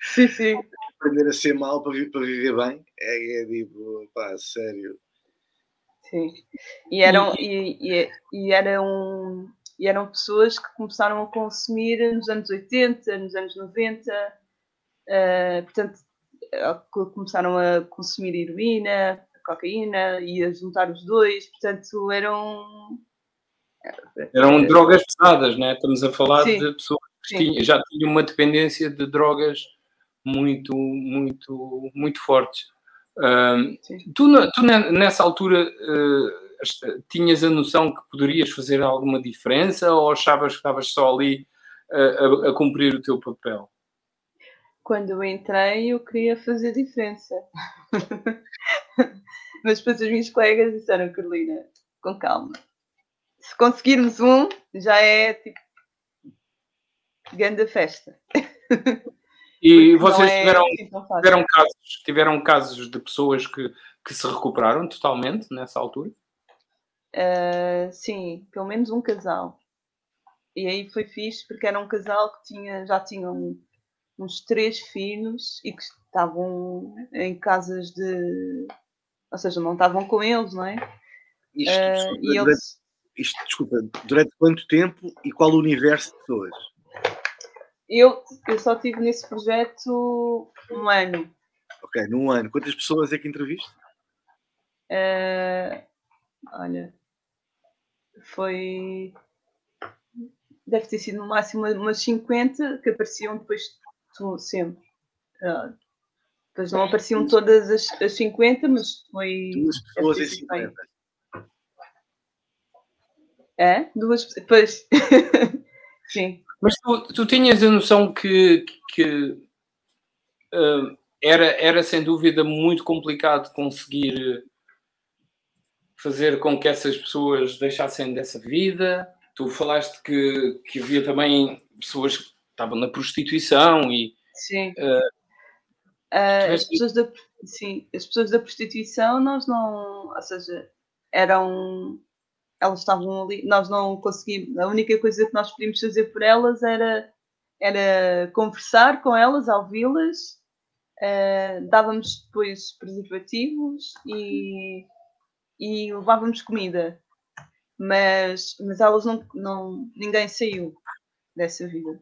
Sim, sim. Aprender a ser mal para, para viver bem? É, é tipo, pá, sério. Sim. E eram, e, e, e, eram, e eram pessoas que começaram a consumir nos anos 80, nos anos 90, uh, eh, portanto, eh, começaram a consumir heroína, cocaína e a juntar os dois, portanto, eram eram drogas pesadas, né? Estamos a falar Sim. de pessoas que tinham, já tinham uma dependência de drogas muito, muito, muito fortes. Uh, tu, tu, nessa altura, uh, tinhas a noção que poderias fazer alguma diferença ou achavas que estavas só ali uh, a, a, cumprir o teu papel? Quando eu entrei, eu queria fazer diferença. Mas depois as minhas colegas disseram, Carolina, com calma, se conseguirmos um, já é tipo grande festa. E vocês é tiveram, assim tiveram, casos, tiveram casos de pessoas que, que se recuperaram totalmente nessa altura? Uh, sim, pelo menos um casal. E aí foi fixe porque era um casal que tinha, já tinham uns três filhos e que estavam em casas de. Ou seja, não estavam com eles, não é? Isto, uh, e eles isto, desculpa, durante quanto tempo e qual o universo de pessoas? Eu, eu só tive nesse projeto um ano. Ok, num ano. Quantas pessoas é que entreviste? Uh, olha, foi. Deve ter sido no máximo umas 50 que apareciam depois sempre. Uh, depois não apareciam todas as, as 50, mas foi. Duas pessoas em 50. É? Duas Pois. Sim. Mas tu, tu tinhas a noção que, que uh, era, era sem dúvida muito complicado conseguir fazer com que essas pessoas deixassem dessa vida. Tu falaste que, que havia também pessoas que estavam na prostituição e. Sim. Uh, as, pessoas da, sim, as pessoas da prostituição, nós não. Ou seja, eram. Elas estavam ali, nós não conseguimos. A única coisa que nós podíamos fazer por elas era, era conversar com elas, ouvi-las. Uh, dávamos depois preservativos e e levávamos comida. Mas, mas elas não, não. Ninguém saiu dessa vida.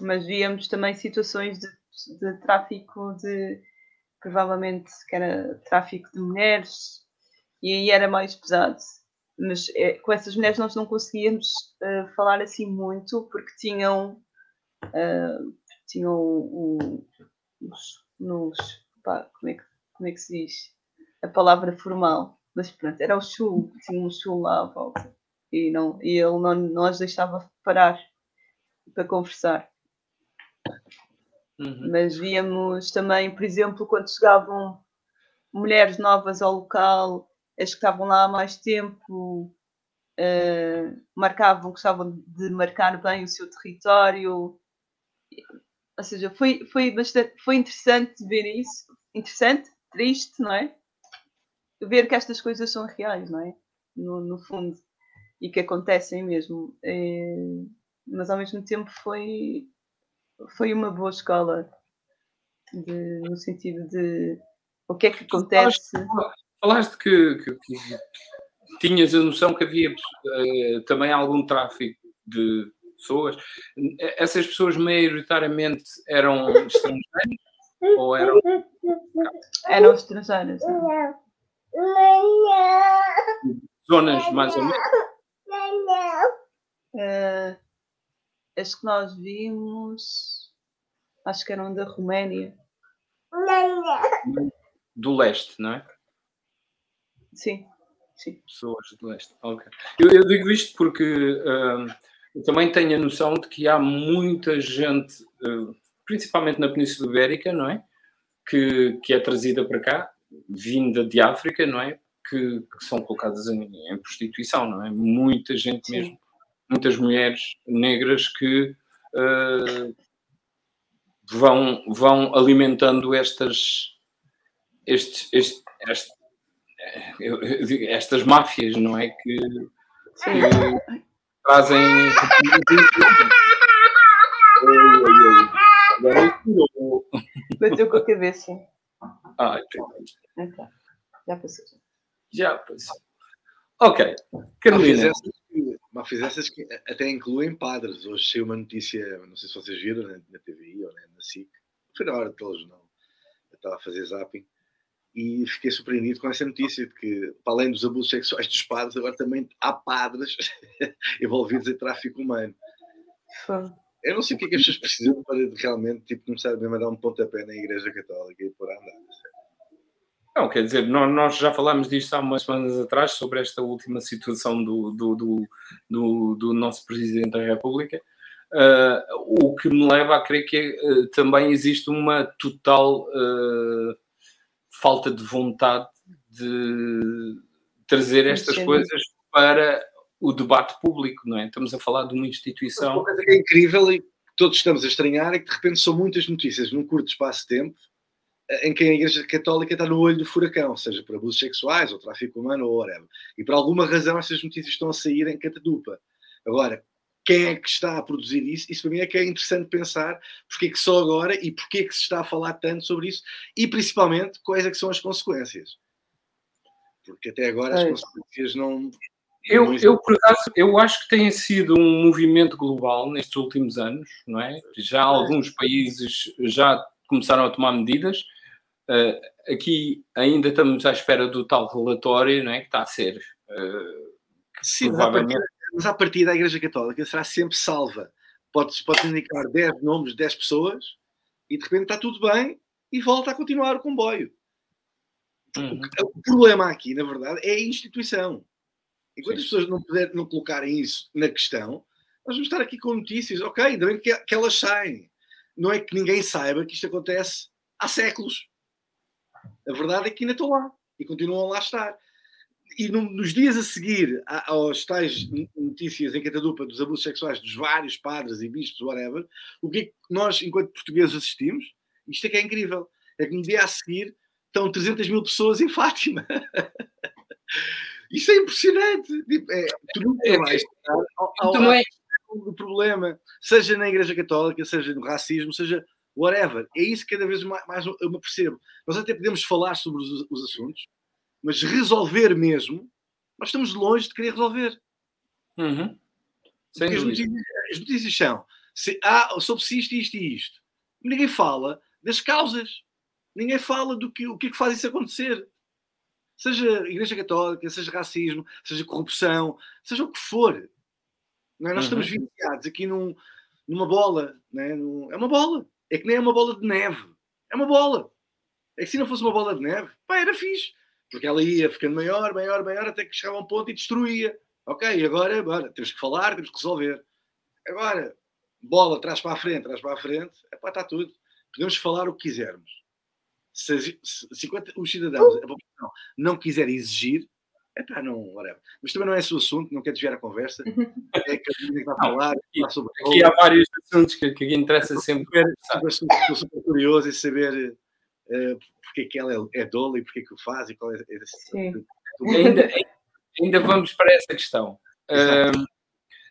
Mas víamos também situações de, de tráfico de. Provavelmente que era tráfico de mulheres e aí era mais pesado. Mas é, com essas mulheres nós não conseguíamos uh, falar assim muito porque tinham. Uh, tinham nos, nos pá, como, é que, como é que se diz? a palavra formal. Mas pronto, era o chul, tinha um chul lá à volta. E, não, e ele não, não as deixava parar para conversar. Uhum. Mas víamos também, por exemplo, quando chegavam mulheres novas ao local, as que estavam lá há mais tempo, uh, marcavam, gostavam de marcar bem o seu território. Ou seja, foi, foi, bastante, foi interessante ver isso. Interessante, triste, não é? ver que estas coisas são reais, não é? No, no fundo. E que acontecem mesmo. É, mas ao mesmo tempo foi, foi uma boa escola. De, no sentido de o que é que acontece. Falaste, falaste que, que, que, tinhas a noção que havia uh, também algum tráfico de pessoas. Essas pessoas maioritariamente eram estrangeiras ou eram. Eram estrangeiras. Não. Zonas mais ou menos. Uh, as que nós vimos, acho que eram da Roménia. Do leste, não é? Sim, sim. Pessoas do leste, ok. Eu, eu digo isto porque uh, eu também tenho a noção de que há muita gente, uh, principalmente na Península Ibérica, não é? Que, que é trazida para cá vinda de África, não é? Que, que são colocadas em, em, prostituição, não é? Muita gente Sim. mesmo, muitas mulheres negras que uh, vão, vão alimentando estas, estes, este, este, estas máfias, não é? Que, que trazem. Agora Bateu com a cabeça. Ah, entendi. Então, já passou. Já passou. Ok. Carolina. Mas fizessas que até incluem padres. Hoje saiu uma notícia, não sei se vocês viram na, na TVI ou na, na SIC, foi na hora do telejornal. Eu estava a fazer zapping e fiquei surpreendido com essa notícia de que, para além dos abusos sexuais dos padres, agora também há padres envolvidos em tráfico humano. Foi. Eu não sei o que é que as pessoas precisam para realmente tipo, começar mesmo a dar um pontapé na Igreja Católica e por andar. Não, quer dizer, nós já falámos disto há umas semanas atrás, sobre esta última situação do, do, do, do, do nosso Presidente da República, uh, o que me leva a crer que uh, também existe uma total uh, falta de vontade de trazer estas Sim. coisas para o debate público, não é? Estamos a falar de uma instituição. Uma coisa que é incrível e que todos estamos a estranhar é que de repente são muitas notícias num curto espaço de tempo em que a Igreja Católica está no olho do furacão, seja por abusos sexuais ou tráfico humano ou whatever. E por alguma razão essas notícias estão a sair em catadupa. Agora, quem é que está a produzir isso? Isso para mim é que é interessante pensar porque é que só agora e porque é que se está a falar tanto sobre isso e principalmente quais é que são as consequências. Porque até agora as consequências não, eu, eu, por acaso, eu acho que tem sido um movimento global nestes últimos anos, não é? Já alguns países já começaram a tomar medidas. Uh, aqui ainda estamos à espera do tal relatório, não é? Que está a ser. Uh, Sim, provavelmente... mas a partir da Igreja Católica será sempre salva. Pode-se pode indicar 10 nomes, 10 pessoas e de repente está tudo bem e volta a continuar o comboio. Uhum. O, o problema aqui, na verdade, é a instituição. Enquanto Sim. as pessoas não, puder, não colocarem isso na questão, nós vamos estar aqui com notícias, ok, ainda bem que, que elas saem. Não é que ninguém saiba que isto acontece há séculos. A verdade é que ainda estão lá e continuam a lá estar. E no, nos dias a seguir aos tais notícias em catadupa dos abusos sexuais dos vários padres e bispos, whatever, o que é que nós, enquanto portugueses, assistimos? Isto é que é incrível. É que no dia a seguir estão 300 mil pessoas em Fátima. Isso é impressionante. Tipo, é, tu nunca é, vais ao, ao, ao, do problema, seja na Igreja Católica, seja no racismo, seja whatever. É isso que cada vez mais, eu me percebo. Nós até podemos falar sobre os, os assuntos, mas resolver mesmo, nós estamos longe de querer resolver. Uhum. As notícias, as, notícias, são se, sobre se isto, isto e isto. Ninguém fala das causas. Ninguém fala do que, o que é que faz isso acontecer. Seja Igreja Católica, seja racismo, seja corrupção, seja o que for. É? Nós uhum. estamos viciados aqui num, numa bola. É? É uma bola. É que nem é uma bola de neve. É uma bola. É que se não fosse uma bola de neve, pá, era fixe. Porque ela ia ficando maior, maior, maior, até que chegava a um ponto e destruía. Ok, agora, agora temos que falar, temos que resolver. Agora, bola, traz para a frente, traz para a frente, epá, está tudo. Podemos falar o que quisermos. Se, se 50, os cidadãos, a população, não quiser exigir, epá, não, whatever. Mas também não é esse o assunto, não quero desviar a conversa. É que a gente vai falar, falar sobre Aqui há vários assuntos que, que interessa sempre. Estou super curioso em saber uh, porque é que ela é, é dola e porque é que o faz e qual é, é ainda, ainda vamos para essa questão. Uh,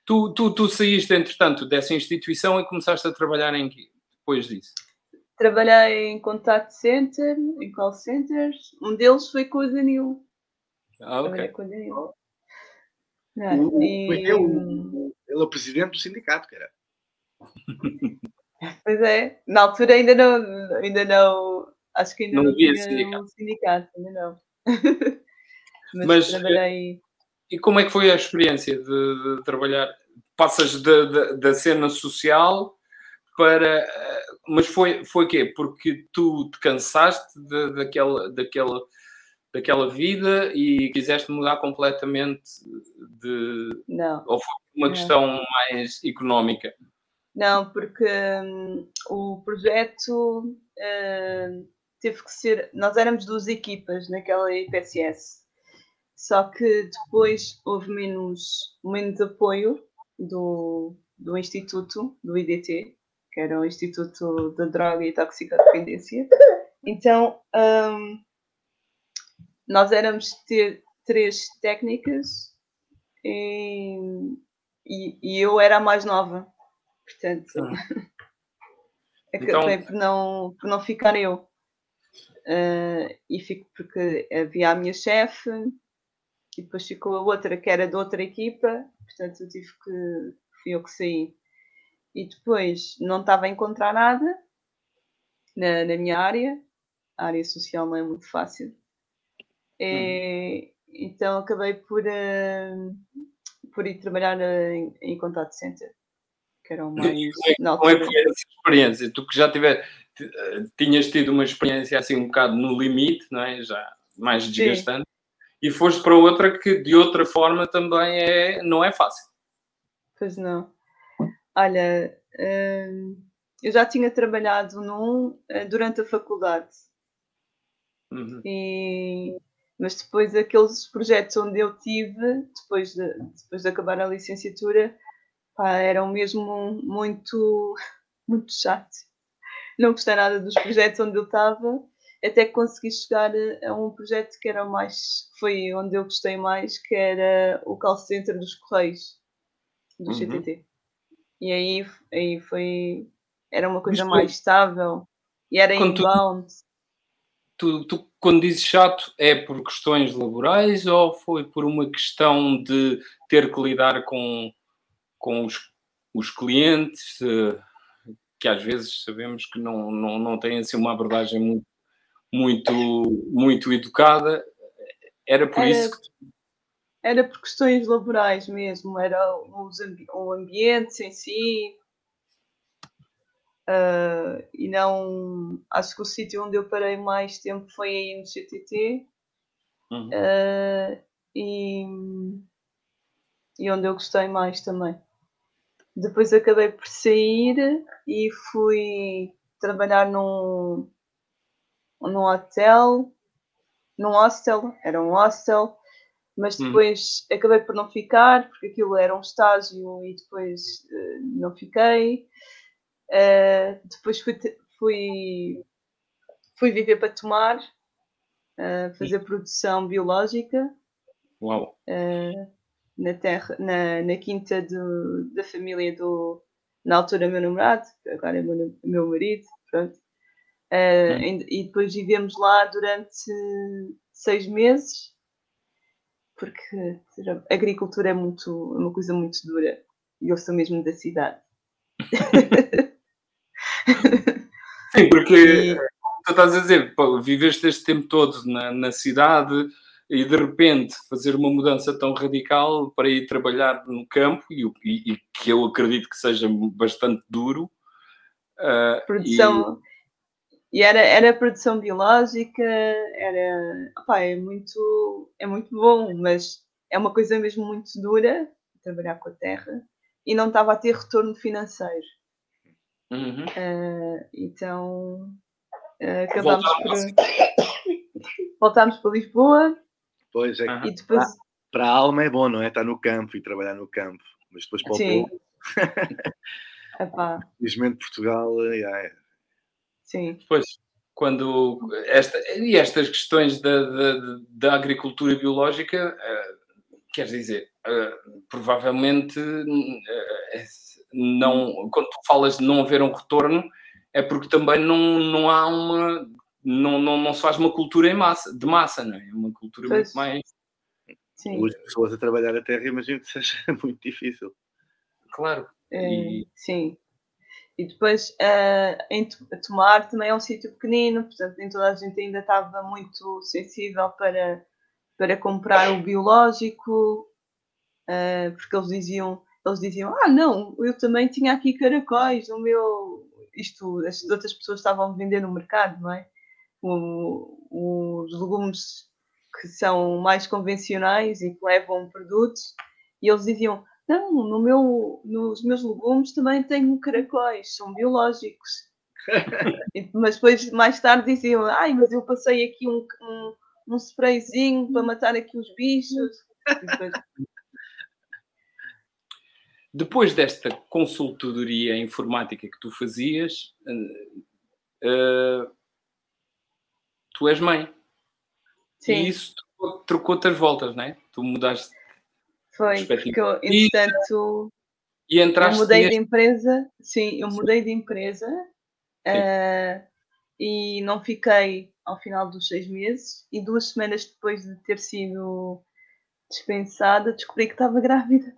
tu, tu, tu saíste, entretanto, dessa instituição e começaste a trabalhar em que depois disso? Trabalhei em contact center, em call centers. Um deles foi com o Danilo. Ah, ok. Com o Danilo. o, e... ele, ele é o presidente do sindicato, cara. Pois é, na altura ainda não, ainda não acho que ainda não, não tinha sindicato. um sindicato, ainda não. Mas, Mas trabalhei. E como é que foi a experiência de, de trabalhar? Passas da cena social para. Mas foi, foi quê? Porque tu te cansaste de, daquela, daquela, daquela vida e quiseste mudar completamente de. Não. Ou foi uma não. questão mais económica? Não, porque hum, o projeto hum, teve que ser. Nós éramos duas equipas naquela IPSS, só que depois houve menos, menos apoio do, do Instituto, do IDT, que era o Instituto da Droga e Toxicodependência. Então, um, nós éramos ter três técnicas e, e, e, eu era a mais nova. Portanto, acabei então... por, não, por não ficar eu. Uh, e fico porque havia a minha chefe e depois ficou a outra que era de outra equipa, portanto eu tive que fui eu que saí. E depois não estava a encontrar nada na, na minha área, a área social não é muito fácil. E, uhum. Então acabei por, uh, por ir trabalhar em, em contact center, que era o mais. Como é que foi essa experiência? Tu que já tiveste tinhas tido uma experiência assim um bocado no limite, não é? Já mais desgastante, Sim. e foste para outra que de outra forma também é, não é fácil. Pois não. Olha, hum, eu já tinha trabalhado num eh, durante a faculdade. Uhum. E, mas depois aqueles projetos onde eu tive, depois de, depois de acabar a licenciatura, pá, eram mesmo muito, muito chatos não gostei nada dos projetos onde eu estava, até que consegui chegar a um projeto que era mais, foi onde eu gostei mais, que era o call center dos Correios, do uhum. GTT. E aí, aí foi, era uma coisa mais estável, e era quando inbound. Tu, tu, tu, quando dizes chato, é por questões laborais ou foi por uma questão de ter que lidar com, com os, os clientes? que às vezes sabemos que não, não, não têm assim uma abordagem muito, muito, muito educada. Era por era, isso que. Era por questões laborais mesmo, era os, o ambiente em si. Uh, e não. Acho que o sítio onde eu parei mais tempo foi aí no CTT. Uhum. Uh, e, e onde eu gostei mais também. Depois acabei por sair e fui trabalhar num, num hotel, num hostel, era um hostel, mas Hum. depois acabei por não ficar, porque aquilo era um estágio e depois eh, não fiquei. Eh, depois fui, fui, fui viver para tomar, eh, fazer produção biológica Uau. eh, na terra, na, na quinta do- da família do, na altura, meu namorado, agora é meu, meu marido, pronto. Eh, Hum. e depois vivemos lá durante seis meses, porque a agricultura é muito, é uma coisa muito dura e eu sou mesmo da cidade. Sim, porque E- como tu estás a dizer, pô, viveste este tempo todo na, na cidade e de repente fazer uma mudança tão radical para ir trabalhar no campo e, e- e que eu acredito que seja bastante duro. ah, produção e, era, era produção biológica, era opá, é muito é muito bom, mas é uma coisa mesmo muito dura trabalhar com a terra e não estava a ter retorno financeiro. Uhum. Ah, então ah, acabámos Voltaram por voltámos para Lisboa Pois é, que Aham. e depois para a alma é bom, não é? Estar no campo e trabalhar no campo. Mas depois para o sim, povo, infelizmente Portugal, eh, é, sim, Pois, quando esta, e estas questões da, da, da agricultura biológica, eh, quer dizer, eh, provavelmente eh, não, quando tu falas de não haver um retorno, é porque também não, não há uma, não, não, não se faz uma cultura em massa, de massa, não é? É Uma cultura Pois. muito mais, sim. duas pessoas a trabalhar a terra, imagino que seja muito difícil. claro. É, E- Sim. E depois eh, em To- Tomar também é um sítio pequenino, portanto nem toda a gente ainda estava muito sensível para, para comprar o biológico, eh, porque eles diziam, eles diziam, ah não, eu também tinha aqui caracóis, o meu. Isto, as outras pessoas estavam a vender no mercado, não é? O- os legumes que são mais convencionais e que levam produtos, e eles diziam, não, no meu, nos meus legumes também tenho caracóis, são biológicos. Mas depois, mais tarde, diziam: Ai, mas eu passei aqui um, um, um sprayzinho para matar aqui os bichos. E depois, Depois desta consultoria informática que tu fazias, eh, tu és mãe. sim, E isso trocou- trocou-te as voltas, não é? Tu mudaste foi. Porque eu, entretanto, e eu entraste mudei neste... de empresa. Sim, eu mudei de empresa eh, e não fiquei ao final dos seis meses. E duas semanas depois de ter sido dispensada, descobri que estava grávida.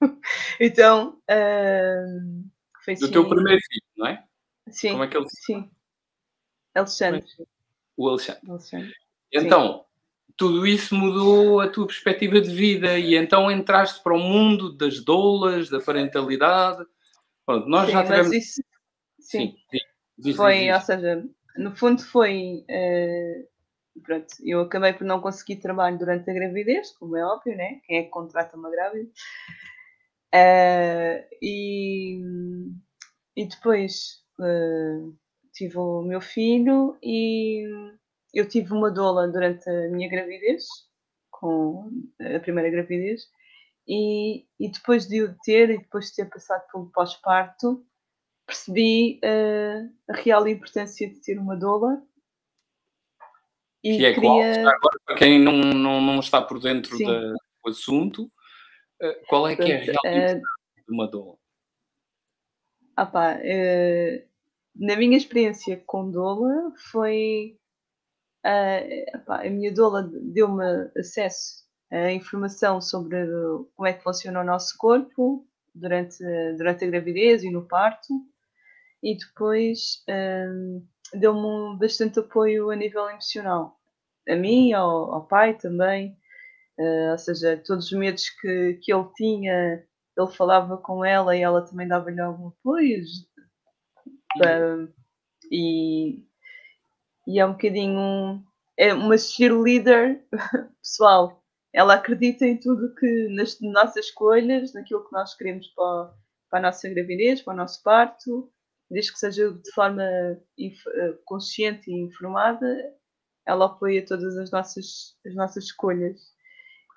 então, eh, foi do assim, teu primeiro filho, não é? Sim, Como é que ele sim. Alexandre. O Alexandre. Alexandre. Então, tudo isso mudou a tua perspectiva de vida e então entraste para o mundo das doulas, da parentalidade. Pronto, nós Sim, já tivemos... isso sim, diz, diz, foi, diz, ou diz. seja, no fundo foi eh, pronto, eu acabei por não conseguir trabalho durante a gravidez, como é óbvio, né? Quem é que contrata uma grávida? Eh, e, e depois eh, tive o meu filho e eu tive uma doula durante a minha gravidez, com a primeira gravidez, e, e depois de o ter e depois de ter passado pelo pós-parto, percebi eh, a real importância de ter uma doula. E Que é qual? queria. Já agora, para quem não, não, não está por dentro da- do assunto, qual é que é a real Portanto, eh, de uma doula? Ah pá, eh, na minha experiência com doula foi eh, a minha doula deu-me acesso a informação sobre como é que funciona o nosso corpo durante, durante a gravidez e no parto e depois deu-me bastante apoio a nível emocional a mim, ao, ao pai também eh, ou seja, todos os medos que, que ele tinha ele falava com ela e ela também dava-lhe algum apoio e, e é um bocadinho um- é uma cheerleader pessoal. Ela acredita em tudo que nas nossas escolhas, naquilo que nós queremos para, para a nossa gravidez, para o nosso parto, desde que seja de forma eh, consciente e informada, ela apoia todas as nossas, as nossas escolhas.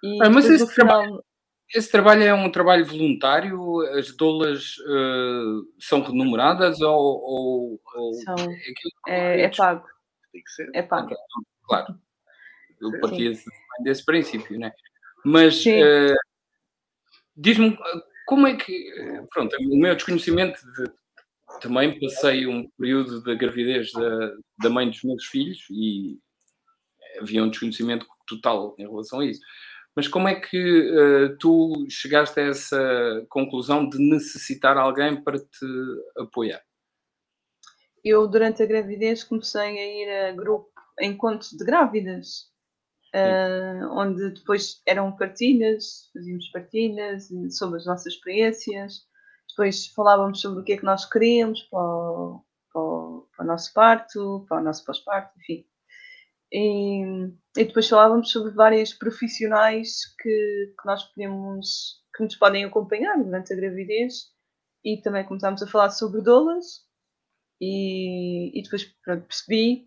E ah, mas esse, final... trabalho, esse trabalho é um trabalho voluntário? As doulas uh, são remuneradas ou, ou, ou... São. É, é, é, pago. Tem que ser. É pago. Claro. Eu partia desse princípio, né? Mas uh, diz-me como é que. Pronto, o meu desconhecimento de, também passei um período da gravidez da, da mãe dos meus filhos e havia um desconhecimento total em relação a isso. Mas como é que uh, tu chegaste a essa conclusão de necessitar alguém para te apoiar? Eu, durante a gravidez, comecei a ir a grupo, a encontros de grávidas, uh, onde depois eram partilhas, fazíamos partilhas sobre as nossas experiências, depois falávamos sobre o que é que nós queríamos para o, para o, para o nosso parto, para o nosso pós-parto, enfim. E, e, depois falávamos sobre vários profissionais que, que nós podemos, que nos podem acompanhar durante a gravidez e também começámos a falar sobre doulas e, e depois pronto, percebi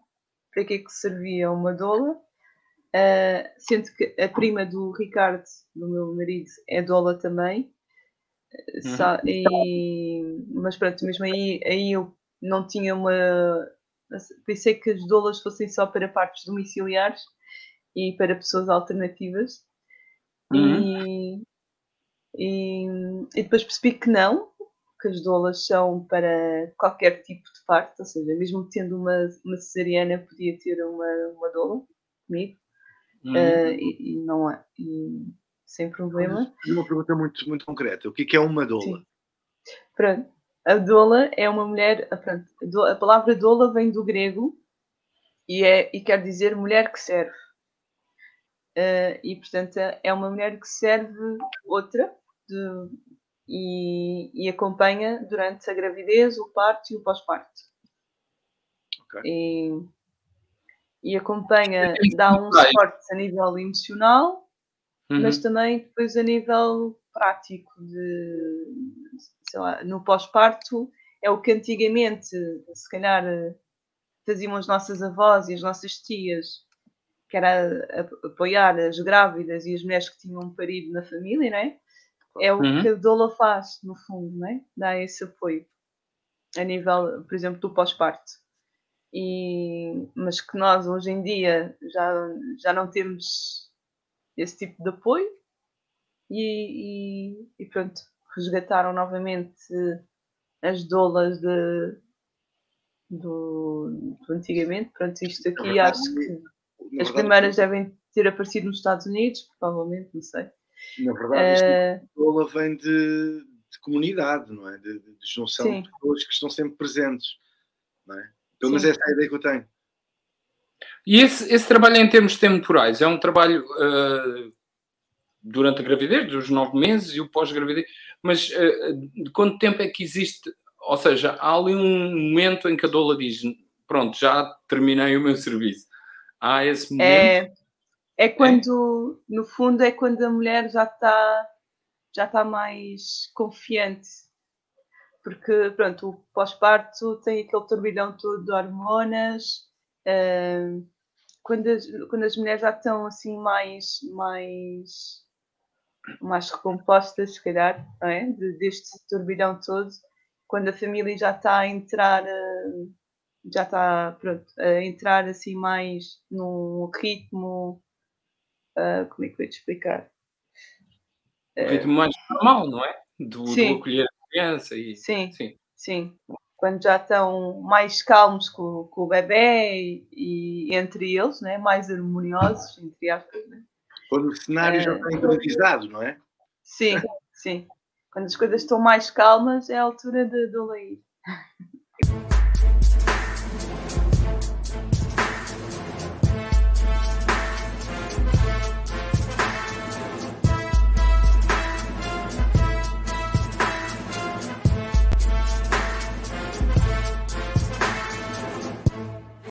para que é que servia uma doula, uh, sendo que a prima do Ricardo, do meu marido, é doula também, uhum. e, mas pronto, mesmo aí, aí eu não tinha uma pensei que as doulas fossem só para partes domiciliares e para pessoas alternativas. Uhum. E, e, e, depois percebi que não, que as doulas são para qualquer tipo de parto, ou seja, mesmo tendo uma, uma cesariana, podia ter uma, uma doula comigo. Uhum. Uh, e, e, não é, e, sem problema. Uma pergunta muito, muito concreta: o que é, é uma doula? Sim. Pronto, a doula é uma mulher. Ah, pronto, a palavra doula vem do grego e, é, e quer dizer mulher que serve. Uh, e portanto é uma mulher que serve outra de, e, e, acompanha durante a gravidez, o parto e o pós-parto. Okay. E, e, acompanha, dá um suporte a nível emocional, uhum. mas também depois a nível prático de lá, no pós-parto é o que antigamente, se calhar, faziam as nossas avós e as nossas tias, que era apoiar as grávidas e as mulheres que tinham parido na família, não é? É o uhum. que a doula faz, no fundo, não é? Dá esse apoio a nível, por exemplo, do pós-parto. E, mas que nós hoje em dia já, já não temos esse tipo de apoio e, e, e pronto, resgataram novamente as dolas de, do, do antigamente. Pronto, isto aqui verdade, acho que as verdade, primeiras devem ter aparecido nos Estados Unidos, provavelmente, não sei. Na verdade, uh, dola vem de, de, comunidade, não é? De, de junção sim. de pessoas que estão sempre presentes, não é? Pelo menos essa é a ideia que eu tenho. E esse, esse trabalho em termos temporais é um trabalho uh, durante a gravidez, dos nove meses e o pós-gravidez, mas uh, de quanto tempo é que existe? Ou seja, há ali um momento em que a doula diz: Pronto, já terminei o meu serviço. Há esse momento. É, é quando, é? no fundo, é quando a mulher já está já está mais confiante. Porque, pronto, o pós-parto tem aquele turbilhão todo de hormonas. Uh, quando, as, quando as mulheres já estão assim mais, mais mais recompostas, se calhar, é? De, deste turbilhão todo, quando a família já está a entrar, eh, já está pronto, a entrar assim mais num ritmo, uh, como é que eu te explicar? Um ritmo mais normal, não é? Do, sim. do acolher a criança e sim, sim, sim. Quando já estão mais calmos com, com o bebê e, e, entre eles, né? mais harmoniosos, entre aspas, né? Quando o cenário já está improvisado, não é? Sim, sim. Quando as coisas estão mais calmas, é a altura de, de ler.